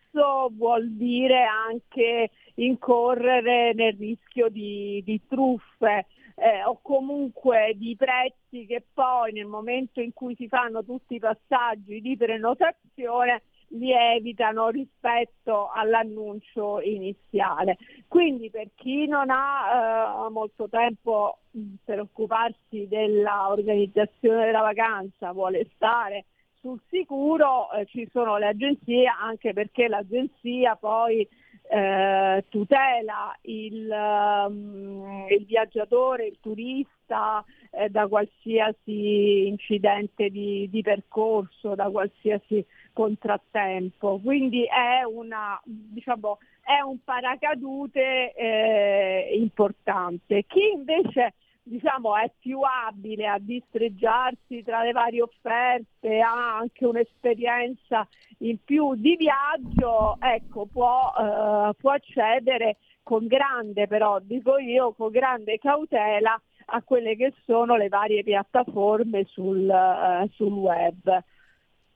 vuol dire anche incorrere nel rischio di, di truffe eh, o comunque di prezzi che poi nel momento in cui si fanno tutti i passaggi di prenotazione lievitano rispetto all'annuncio iniziale. Quindi per chi non ha eh, molto tempo per occuparsi dell'organizzazione della vacanza, vuole stare sul sicuro, eh, ci sono le agenzie anche perché l'agenzia poi eh, tutela il, um, il, viaggiatore, il turista eh, da qualsiasi incidente di, di, percorso, da qualsiasi contrattempo. Quindi è, una, diciamo, è un paracadute eh, importante. Chi invece diciamo, è più abile a distreggiarsi tra le varie offerte, ha anche un'esperienza in più di viaggio, ecco, può, eh, può accedere con grande, però dico io, con grande cautela a quelle che sono le varie piattaforme sul, eh, sul web.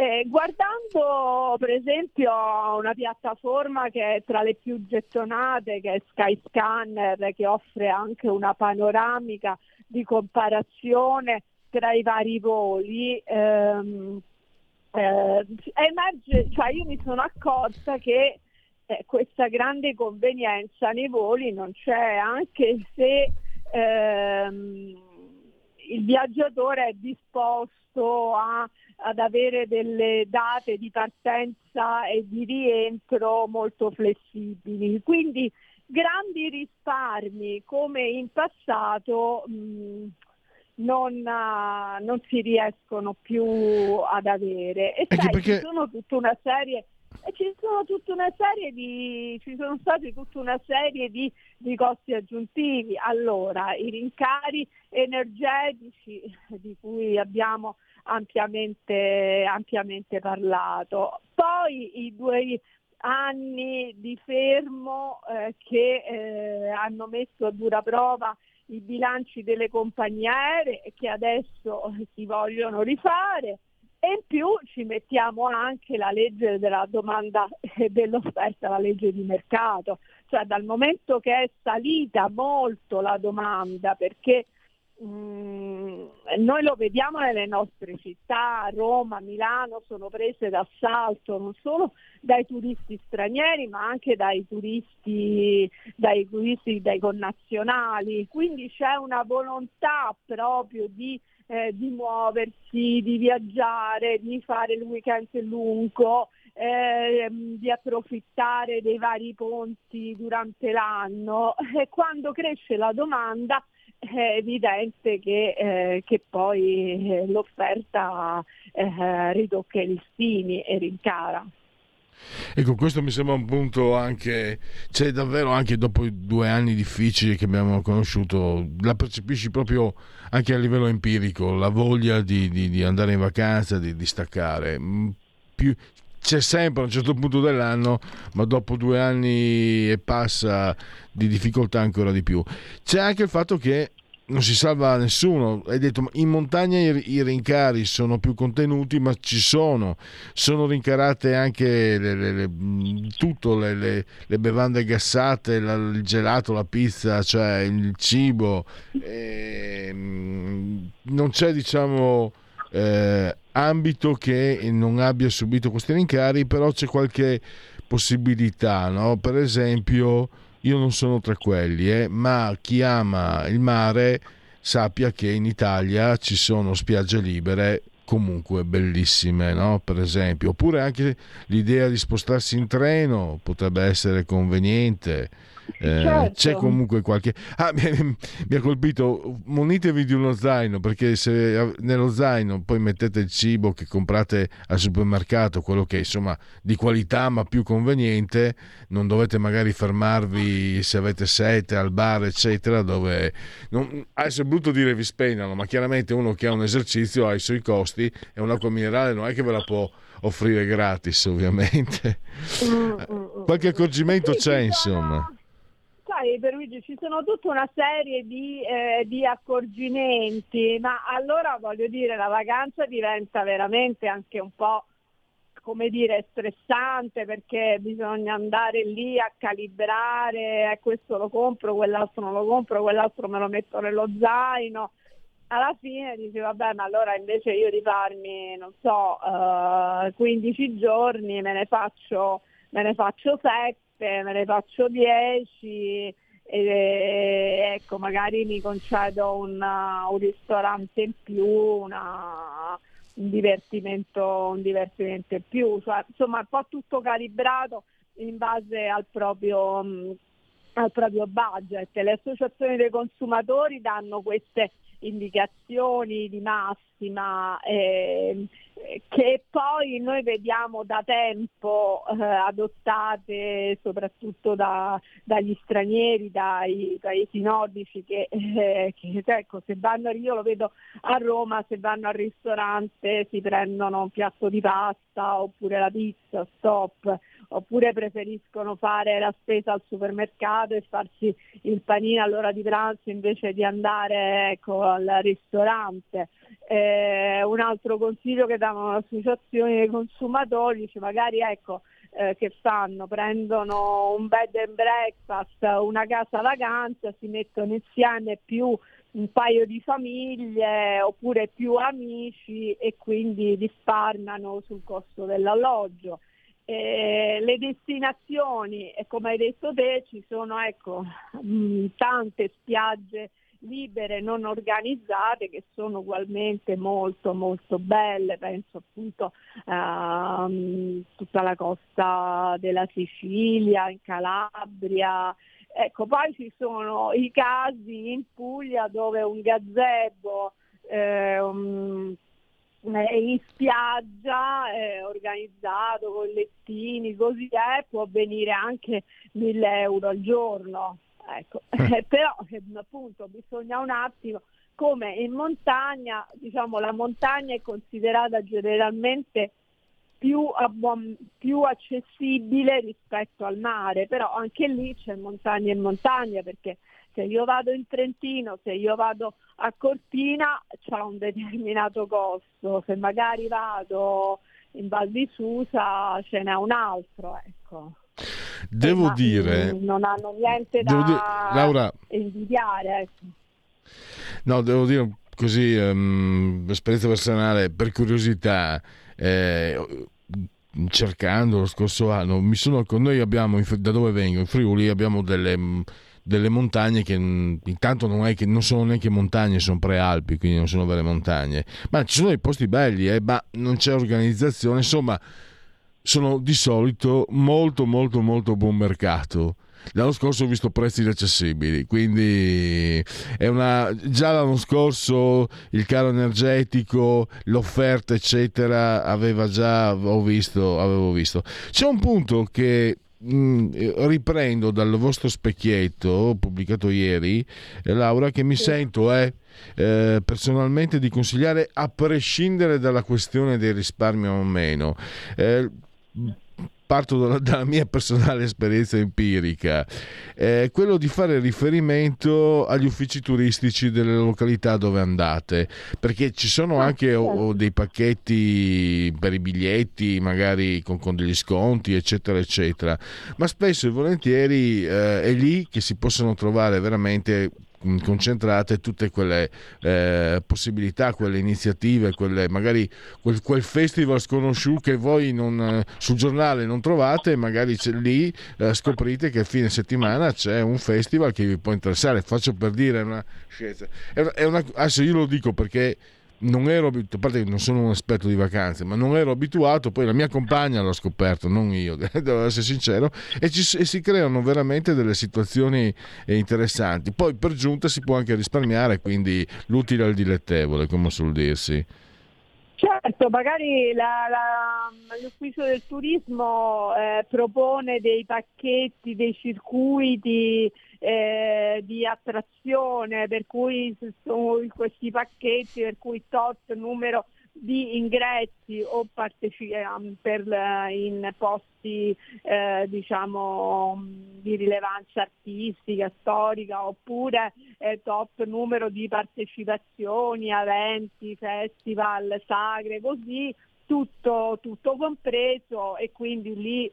Eh, guardando per esempio una piattaforma che è tra le più gettonate, che è Skyscanner, che offre anche una panoramica di comparazione tra i vari voli, ehm, eh, emerge, cioè io mi sono accorta che eh, questa grande convenienza nei voli non c'è, anche se ehm, il viaggiatore è disposto a ad avere delle date di partenza e di rientro molto flessibili. Quindi grandi risparmi come in passato mh, non, uh, non, si riescono più ad avere. E sai, perché... ci sono tutta una serie e ci sono tutta una serie di ci sono stati tutta una serie di, di costi aggiuntivi. Allora, i rincari energetici di cui abbiamo ampiamente, ampiamente parlato. Poi i due anni di fermo eh, che eh, hanno messo a dura prova i bilanci delle compagnie aeree che adesso si vogliono rifare e in più ci mettiamo anche la legge della domanda e dell'offerta, la legge di mercato, cioè dal momento che è salita molto la domanda perché Mm, noi lo vediamo nelle nostre città, Roma, Milano sono prese d'assalto non solo dai turisti stranieri ma anche dai turisti, dai turisti, dai connazionali, quindi c'è una volontà proprio di, eh, di muoversi, di viaggiare, di fare il weekend lungo, eh, di approfittare dei vari ponti durante l'anno e quando cresce la domanda è evidente che, eh, che poi eh, l'offerta eh, ridocca i listini e rincara. Ecco, questo mi sembra un punto anche, cioè davvero anche dopo i due anni difficili che abbiamo conosciuto, la percepisci proprio anche a livello empirico, la voglia di, di, di andare in vacanza, di, di staccare. Mm, più, c'è sempre a un certo punto dell'anno, ma dopo due anni e passa di difficoltà ancora di più. C'è anche il fatto che non si salva nessuno. Hai detto in montagna i, rincari sono più contenuti, ma ci sono. Sono rincarate anche le, le, le, tutto, le, bevande gassate, la, il gelato, la pizza, cioè il cibo. E, ehm, non c'è, diciamo. Eh, ambito che non abbia subito questi rincari, però c'è qualche possibilità, no? per esempio io non sono tra quelli, eh, ma chi ama il mare sappia che in Italia ci sono spiagge libere comunque bellissime, no? per esempio, oppure anche l'idea di spostarsi in treno potrebbe essere conveniente eh, certo. C'è comunque qualche... Ah, mi, mi, ha colpito, munitevi di uno zaino, perché se nello zaino poi mettete il cibo che comprate al supermercato, quello che insomma di qualità ma più conveniente, non dovete magari fermarvi se avete sete al bar, eccetera, dove... Non, adesso è brutto dire vi spennano, ma chiaramente uno che ha un esercizio ha i suoi costi e un'acqua minerale non è che ve la può offrire gratis ovviamente. Mm, mm, mm. Qualche accorgimento c'è insomma sai Pierluigi ci sono tutta una serie di, eh, di, accorgimenti, ma allora voglio dire la vacanza diventa veramente anche un po' come dire stressante perché bisogna andare lì a calibrare, eh, questo lo compro, quell'altro non lo compro, quell'altro me lo metto nello zaino. Alla fine dici vabbè ma allora invece io di farmi non so uh, 15 giorni me ne faccio, me ne faccio 7 me ne faccio 10 e ecco magari mi concedo una, un ristorante in più, una, un, divertimento, un divertimento in più, cioè, insomma un po' tutto calibrato in base al proprio, mh, al proprio budget. Le associazioni dei consumatori danno queste indicazioni di massima eh, che poi noi vediamo da tempo eh, adottate soprattutto da, dagli stranieri, dai paesi nordici che, eh, che ecco, se vanno, io lo vedo a Roma, se vanno al ristorante si prendono un piatto di pasta oppure la pizza, stop oppure preferiscono fare la spesa al supermercato e farsi il panino all'ora di pranzo invece di andare ecco, al ristorante. Eh, un altro consiglio che le associazioni dei consumatori, dice magari ecco, eh, che fanno? Prendono un bed and breakfast, una casa vacanza, si mettono insieme più un paio di famiglie oppure più amici e quindi risparmiano sul costo dell'alloggio. Eh, le destinazioni, come hai detto te, ci sono ecco, mh, tante spiagge libere non organizzate che sono ugualmente molto molto belle, penso appunto a um, tutta la costa della Sicilia, in Calabria, Ecco, poi ci sono i casi in Puglia dove un gazebo eh, in spiaggia eh, organizzato con lettini, così è, può venire anche 1000 euro al giorno. Ecco. Eh. Però appunto bisogna un attimo, come in montagna, diciamo la montagna è considerata generalmente più, più, accessibile rispetto al mare, però anche lì c'è montagna e montagna perché se io vado in Trentino, se io vado a Cortina c'è un determinato costo, se magari vado in Val di Susa ce n'è un altro. Ecco. Devo eh, dire... Non hanno niente da dire, Laura, invidiare. Ecco. No, devo dire così, um, esperienza personale, per curiosità, eh, cercando lo scorso anno, mi sono, noi abbiamo, da dove vengo, in Friuli, abbiamo delle, delle montagne che intanto non, è che, non sono neanche montagne, sono prealpi, quindi non sono vere montagne, ma ci sono dei posti belli, eh, ma non c'è organizzazione, insomma, sono di solito molto molto molto buon mercato L'anno scorso ho visto prezzi inaccessibili, quindi una, già l'anno scorso il caro energetico, l'offerta eccetera, aveva già, ho visto, avevo visto. C'è un punto che mh, mm, riprendo dal vostro specchietto pubblicato ieri, eh, Laura, che mi sento eh, eh, personalmente di consigliare a prescindere dalla questione del risparmio o meno. Eh, parto dalla, dalla, mia personale esperienza empirica, è quello di fare riferimento agli uffici turistici delle località dove andate, perché ci sono ah, anche o, o dei pacchetti per i biglietti, magari con, con, degli sconti, eccetera, eccetera, ma spesso e volentieri eh, è lì che si possono trovare veramente concentrate tutte quelle eh, possibilità, quelle iniziative, quelle, magari quel, quel, festival sconosciuto che voi non, eh, sul giornale non trovate, magari lì eh, scoprite che a fine settimana c'è un festival che vi può interessare. Faccio per dire una scienza. È una, adesso io lo dico perché non ero abituato, a parte che non sono un esperto di vacanze, ma non ero abituato, poi la mia compagna l'ha scoperto, non io, devo essere sincero, e, ci, e si creano veramente delle situazioni eh, interessanti. Poi per giunta si può anche risparmiare, quindi l'utile al dilettevole, come suol dirsi. Certo, magari la, la, l'ufficio del turismo eh, propone dei pacchetti, dei circuiti eh, di attrazione, per cui sono questi pacchetti, per cui tot numero di ingressi o parteci- ehm, per, in posti eh, diciamo di rilevanza artistica, storica oppure eh, top numero di partecipazioni, eventi, festival, sagre, così tutto, tutto compreso e quindi lì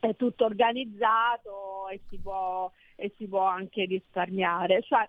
è tutto organizzato e si può, e si può anche risparmiare. Cioè,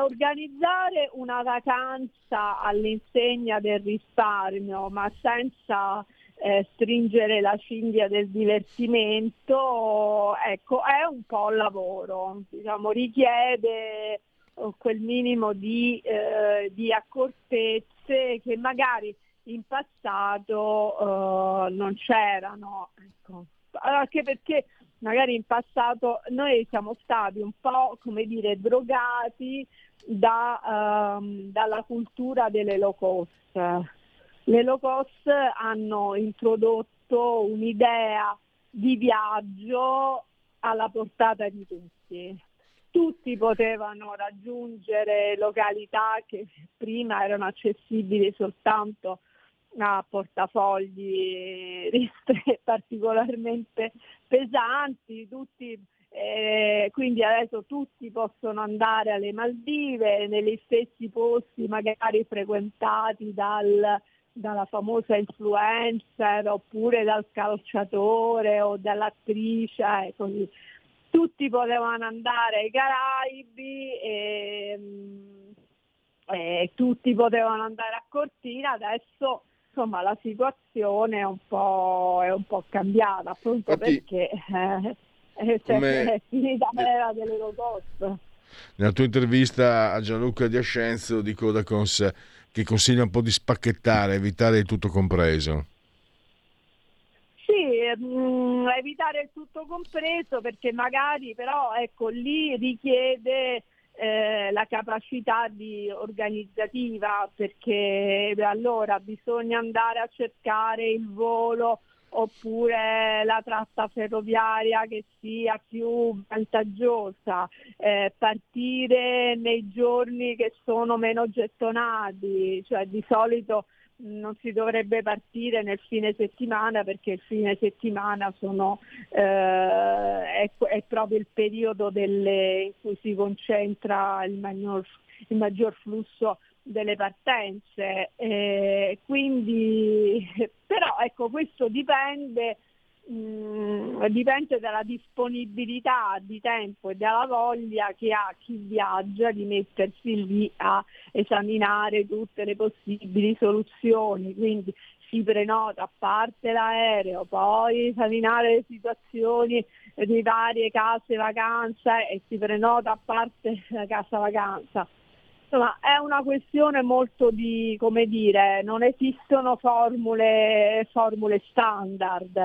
organizzare una vacanza all'insegna del risparmio, ma senza eh, stringere la cinghia del divertimento, ecco, è un po' lavoro, diciamo, richiede oh, quel minimo di, eh, di, accortezze che magari in passato eh, non c'erano. Ecco. Anche perché magari in passato noi siamo stati un po' come dire drogati da, um, dalla cultura delle low cost. Le low cost hanno introdotto un'idea di viaggio alla portata di tutti. Tutti potevano raggiungere località che prima erano accessibili soltanto a portafogli particolarmente pesanti, tutti, eh, quindi adesso tutti possono andare alle Maldive, negli stessi posti magari frequentati dal, dalla famosa influencer oppure dal calciatore o dall'attrice, eh, così. tutti potevano andare ai Caraibi e, e tutti potevano andare a Cortina, adesso insomma la situazione è un po', è un po cambiata appunto Infatti, perché eh, è, è finita l'era delle low cost. Nella tua intervista a Gianluca Di Ascenzo di Codacons che consiglia un po' di spacchettare, evitare il tutto compreso. Sì, mh, mm, evitare il tutto compreso perché magari però ecco lì richiede eh, la capacità di organizzativa perché allora bisogna andare a cercare il volo oppure la tratta ferroviaria che sia più vantaggiosa, eh, partire nei giorni che sono meno gettonati, cioè di solito non si dovrebbe partire nel fine settimana perché il fine settimana sono, eh, è, è, proprio il periodo delle, in cui si concentra il maggior, il maggior flusso delle partenze. Eh, quindi, però ecco, questo dipende, mm, dipende dalla disponibilità di tempo e dalla voglia che ha chi viaggia di mettersi lì a esaminare tutte le possibili soluzioni. Quindi si prenota a parte l'aereo, poi esaminare le situazioni di varie case vacanza e si prenota a parte la casa vacanza Insomma, è una questione molto di, come dire, non esistono formule, formule standard.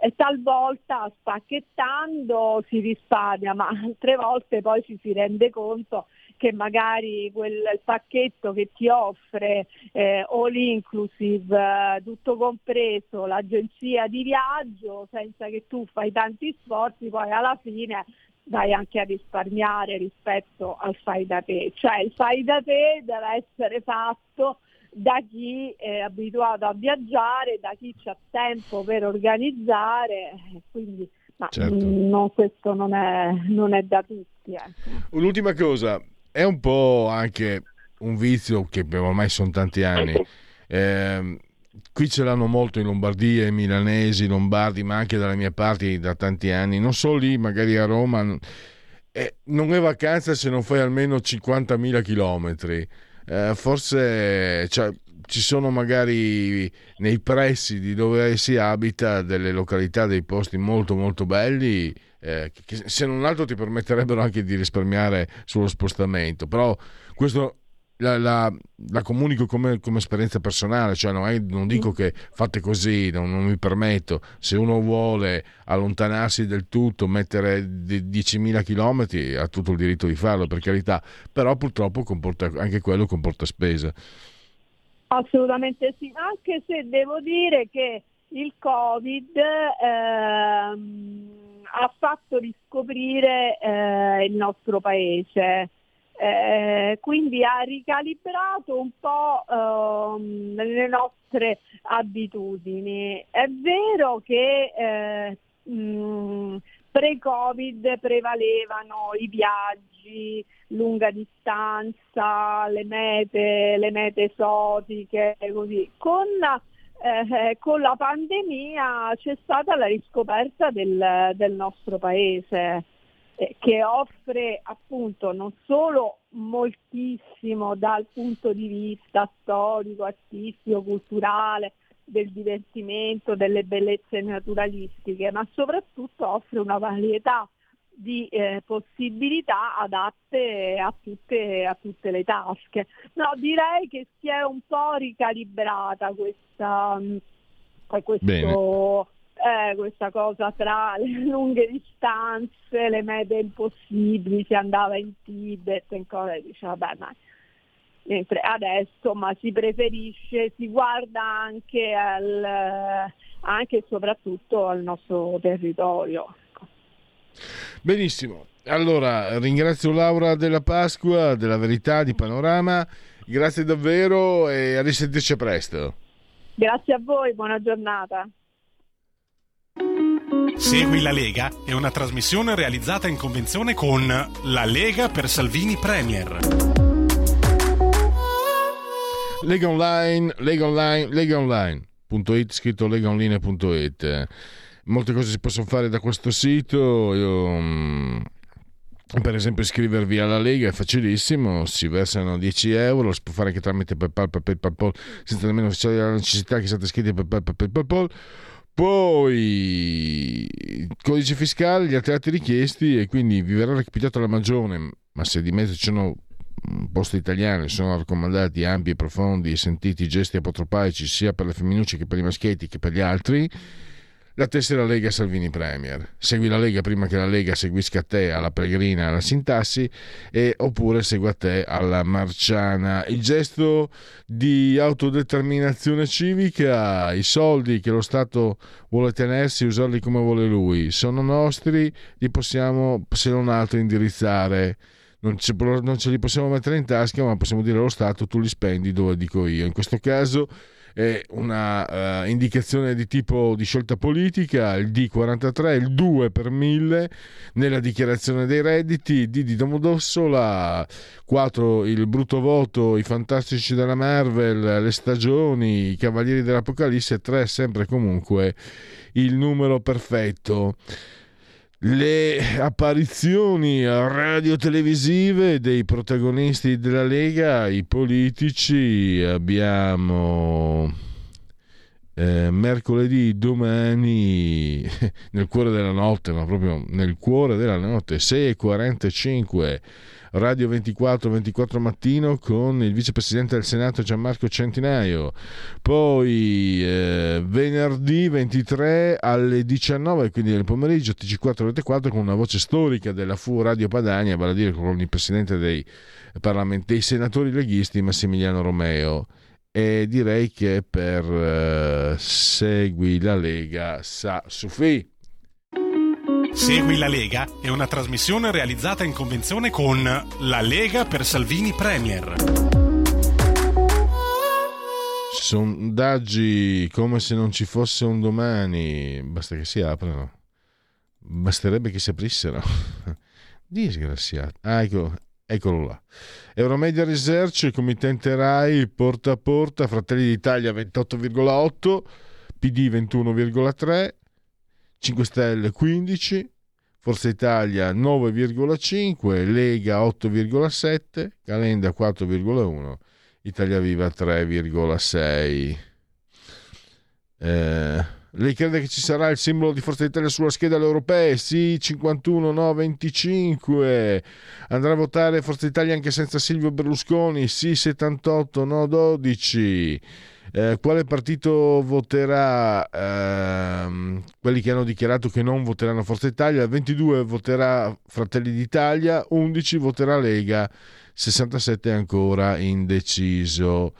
E talvolta spacchettando si risparmia, ma altre volte poi ci si rende conto che magari quel pacchetto che ti offre eh, all inclusive, eh, tutto compreso, l'agenzia di viaggio, senza che tu fai tanti sforzi, poi alla fine vai anche a risparmiare rispetto al fai da te, cioè il fai da te deve essere fatto da chi è abituato a viaggiare, da chi ha tempo per organizzare, quindi ma certo. no, questo non è, non è, da tutti. Ecco. Un'ultima cosa, è un po' anche un vizio che ormai sono tanti anni. Eh, qui ce l'hanno molto in Lombardia, i milanesi, i lombardi, ma anche dalle mie parti da tanti anni, non solo lì, magari a Roma. Eh, non è vacanza se non fai almeno 50.000 chilometri. Eh, forse cioè, ci sono magari nei pressi di dove si abita delle località, dei posti molto molto belli eh, che se non altro ti permetterebbero anche di risparmiare sullo spostamento. Però questo la, la, la, comunico come, come, esperienza personale, cioè non, è, non dico che fate così, non, non, mi permetto, se uno vuole allontanarsi del tutto, mettere 10.000 km ha tutto il diritto di farlo per carità, però purtroppo comporta, anche quello comporta spesa. Assolutamente sì, anche se devo dire che il Covid ehm, ha fatto riscoprire eh, il nostro paese eh, quindi ha ricalibrato un po' ehm, le nostre abitudini. È vero che eh, mh, pre-Covid prevalevano i viaggi, lunga distanza, le mete, le mete esotiche, così. Con, eh, con la pandemia c'è stata la riscoperta del, del nostro paese che offre appunto non solo moltissimo dal punto di vista storico, artistico, culturale, del divertimento, delle bellezze naturalistiche, ma soprattutto offre una varietà di eh, possibilità adatte a tutte, a tutte, le tasche. No, direi che si è un po' ricalibrata questa, mm, questo, eh, questa cosa tra le lunghe distanze, le mete impossibili, si andava in Tibet, in cosa dice vabbè ma mentre adesso ma si preferisce, si guarda anche, al, anche e soprattutto al nostro territorio. Benissimo, allora ringrazio Laura della Pasqua, della Verità, di Panorama, grazie davvero e a risentirci presto. Grazie a voi, buona giornata. Segui la Lega è una trasmissione realizzata in convenzione con La Lega per Salvini Premier. Lega Online, Lega Online, Lega Online.it, scritto legaonline.it. Molte cose si possono fare da questo sito. Io, mm, per esempio iscrivervi alla Lega è facilissimo, si versano 10 euro, si può fare anche tramite PayPal, PayPal, PayPal senza nemmeno la necessità che siate iscritti a PayPal, PayPal, PayPal poi codice fiscale, gli altri richiesti e quindi vi verrà recapitato la magione, ma se di mezzo ci sono mm, posti italiani, sono raccomandati ampi profondi e sentiti gesti apotropaici sia per le femminucce che per i maschietti che per gli altri, la tessera Lega Salvini Premier. Segui la Lega prima che la Lega seguisca te alla Pellegrina, alla Sintassi, e, oppure segua te alla Marciana. Il gesto di autodeterminazione civica, i soldi che lo Stato vuole tenersi usarli come vuole lui, sono nostri, li possiamo, se non altro, indirizzare. Non ce, non ce li possiamo mettere in tasca, ma possiamo dire allo Stato tu li spendi dove dico io. In questo caso è una uh, indicazione di tipo di scelta politica, il D43, il 2 per 1000 nella dichiarazione dei redditi, D di Domodossola, 4 il brutto voto, i fantastici della Marvel, le stagioni, i cavalieri dell'Apocalisse, 3 sempre comunque il numero perfetto le apparizioni radio-televisive dei protagonisti della Lega, i politici, abbiamo eh, mercoledì, domani, nel cuore della notte, ma proprio nel cuore della notte, 6.45 Radio 24, 24 mattino con il vicepresidente del Senato Gianmarco Centinaio. Poi eh, venerdì 23 alle 19, quindi nel pomeriggio, TG4 Rete 4 con una voce storica della FU Radio Padania, vale a dire con il presidente dei, dei senatori leghisti Massimiliano Romeo e direi che per eh, Segui la Lega sa Sufi. Segui la Lega è una trasmissione realizzata in convenzione con La Lega per Salvini Premier. Sondaggi come se non ci fosse un domani, basta che si aprano. Basterebbe che si aprissero. Disgraziato. Ah, ecco, eccolo là. Euromedia Research, committente RAI, porta a porta, Fratelli d'Italia 28,8, PD 21,3, 5 Stelle 15, Forza Italia 9,5, Lega 8,7, Calenda 4,1, Italia Viva 3,6. Eh, lei crede che ci sarà il simbolo di Forza Italia sulla scheda alle europee? Sì, 51, no, 25. Andrà a votare Forza Italia anche senza Silvio Berlusconi? Sì, 78, no, 12. Eh, quale partito voterà? Ehm, quelli che hanno dichiarato che non voteranno Forza Italia, 22 voterà Fratelli d'Italia, 11 voterà Lega, 67 ancora indeciso.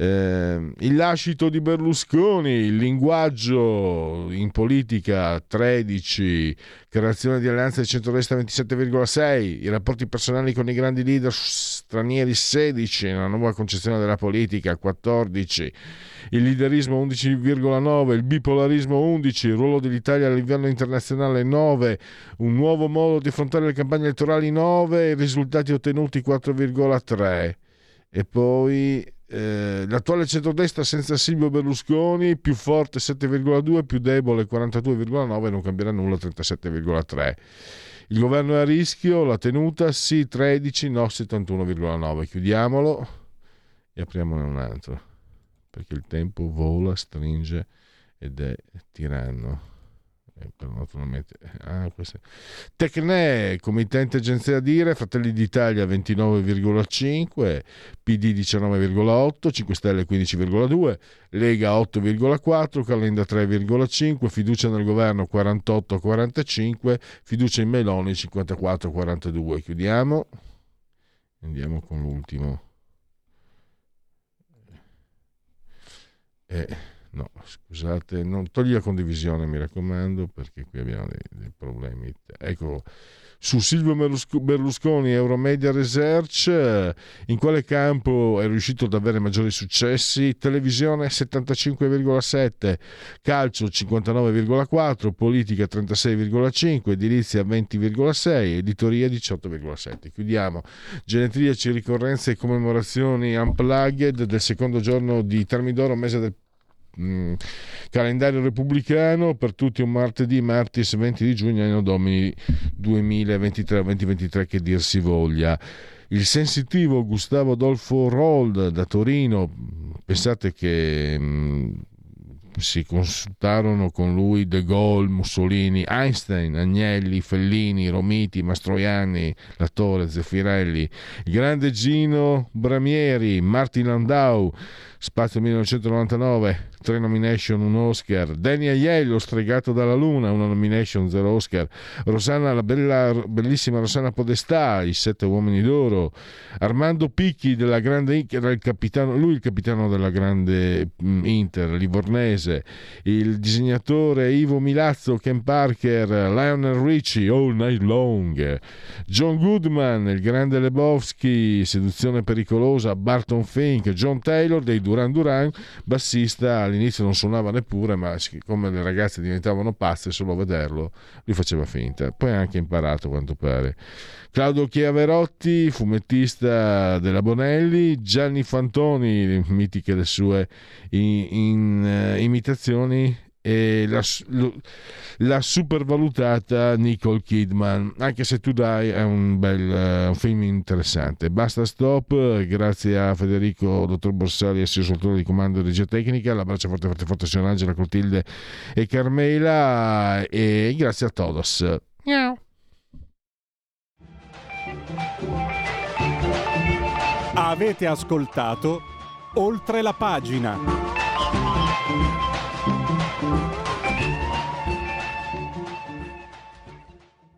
Eh, il lascito di Berlusconi, il linguaggio in politica 13, creazione di alleanza di centrodestra 27,6, i rapporti personali con i grandi leader stranieri 16, la nuova concezione della politica 14, il liderismo 11,9, il bipolarismo 11, il ruolo dell'Italia a livello internazionale 9, un nuovo modo di affrontare le campagne elettorali 9, i risultati ottenuti 4,3 e poi eh, l'attuale centrodestra senza Silvio Berlusconi più forte 7,2 più debole 42,9 non cambierà nulla 37,3 il governo è a rischio la tenuta sì 13 no 71,9 chiudiamolo e apriamone un altro perché il tempo vola stringe ed è tiranno ah, queste... Tecne, committente agenzia dire, Fratelli d'Italia 29,5, PD 19,8, 5 Stelle 15,2, Lega 8,4, Calenda 3,5, fiducia nel governo 48,45, fiducia in Meloni 54,42. Chiudiamo. Andiamo con l'ultimo. Eh No, scusate, non togli la condivisione, mi raccomando, perché qui abbiamo dei, dei problemi. Ecco, su Silvio Berlusconi, Euromedia Research, in quale campo è riuscito ad avere maggiori successi? Televisione 75,7, calcio 59,4, politica 36,5, edilizia 20,6, editoria 18,7. Chiudiamo. Genetriaci, ricorrenze e commemorazioni unplugged del secondo giorno di Termidoro, mese del Mm, calendario repubblicano per tutti un martedì, martis 20 di giugno, anno domini 2023-2023 che dir si voglia. Il sensitivo Gustavo Adolfo Rold da Torino, pensate che mm, si consultarono con lui De Gaulle, Mussolini, Einstein, Agnelli, Fellini, Romiti, Mastroianni, l'attore Zeffirelli, il grande Gino Bramieri, Martin Landau, Spazio 1999, tre nomination, un Oscar. Danny Aiello, Stregato dalla Luna, una nomination, zero Oscar. Rosanna, la bella, bellissima Rosanna Podestà, I Sette Uomini d'Oro. Armando Picchi, della grande Inter, il capitano, lui il capitano della grande Inter, livornese. Il disegnatore Ivo Milazzo, Ken Parker, Lionel Richie, All Night Long. John Goodman, il grande Lebowski, Seduzione pericolosa, Barton Fink, John Taylor dei Duran Duran, bassista, all'inizio non suonava neppure, ma come le ragazze diventavano pazze solo a vederlo, lui faceva finta. Poi ha anche imparato, quanto pare. Claudio Chiaverotti, fumettista della Bonelli, Gianni Fantoni, mitiche le sue in, in, uh, imitazioni e la, la supervalutata Nicole Kidman anche se tu dai è un bel uh, un film interessante. Basta stop grazie a Federico dottor Borsali e soltanto di comando di regia tecnica. L'abbraccio forte forte forte a Angela Clotilde e Carmela e grazie a todos. Miau. avete ascoltato oltre la pagina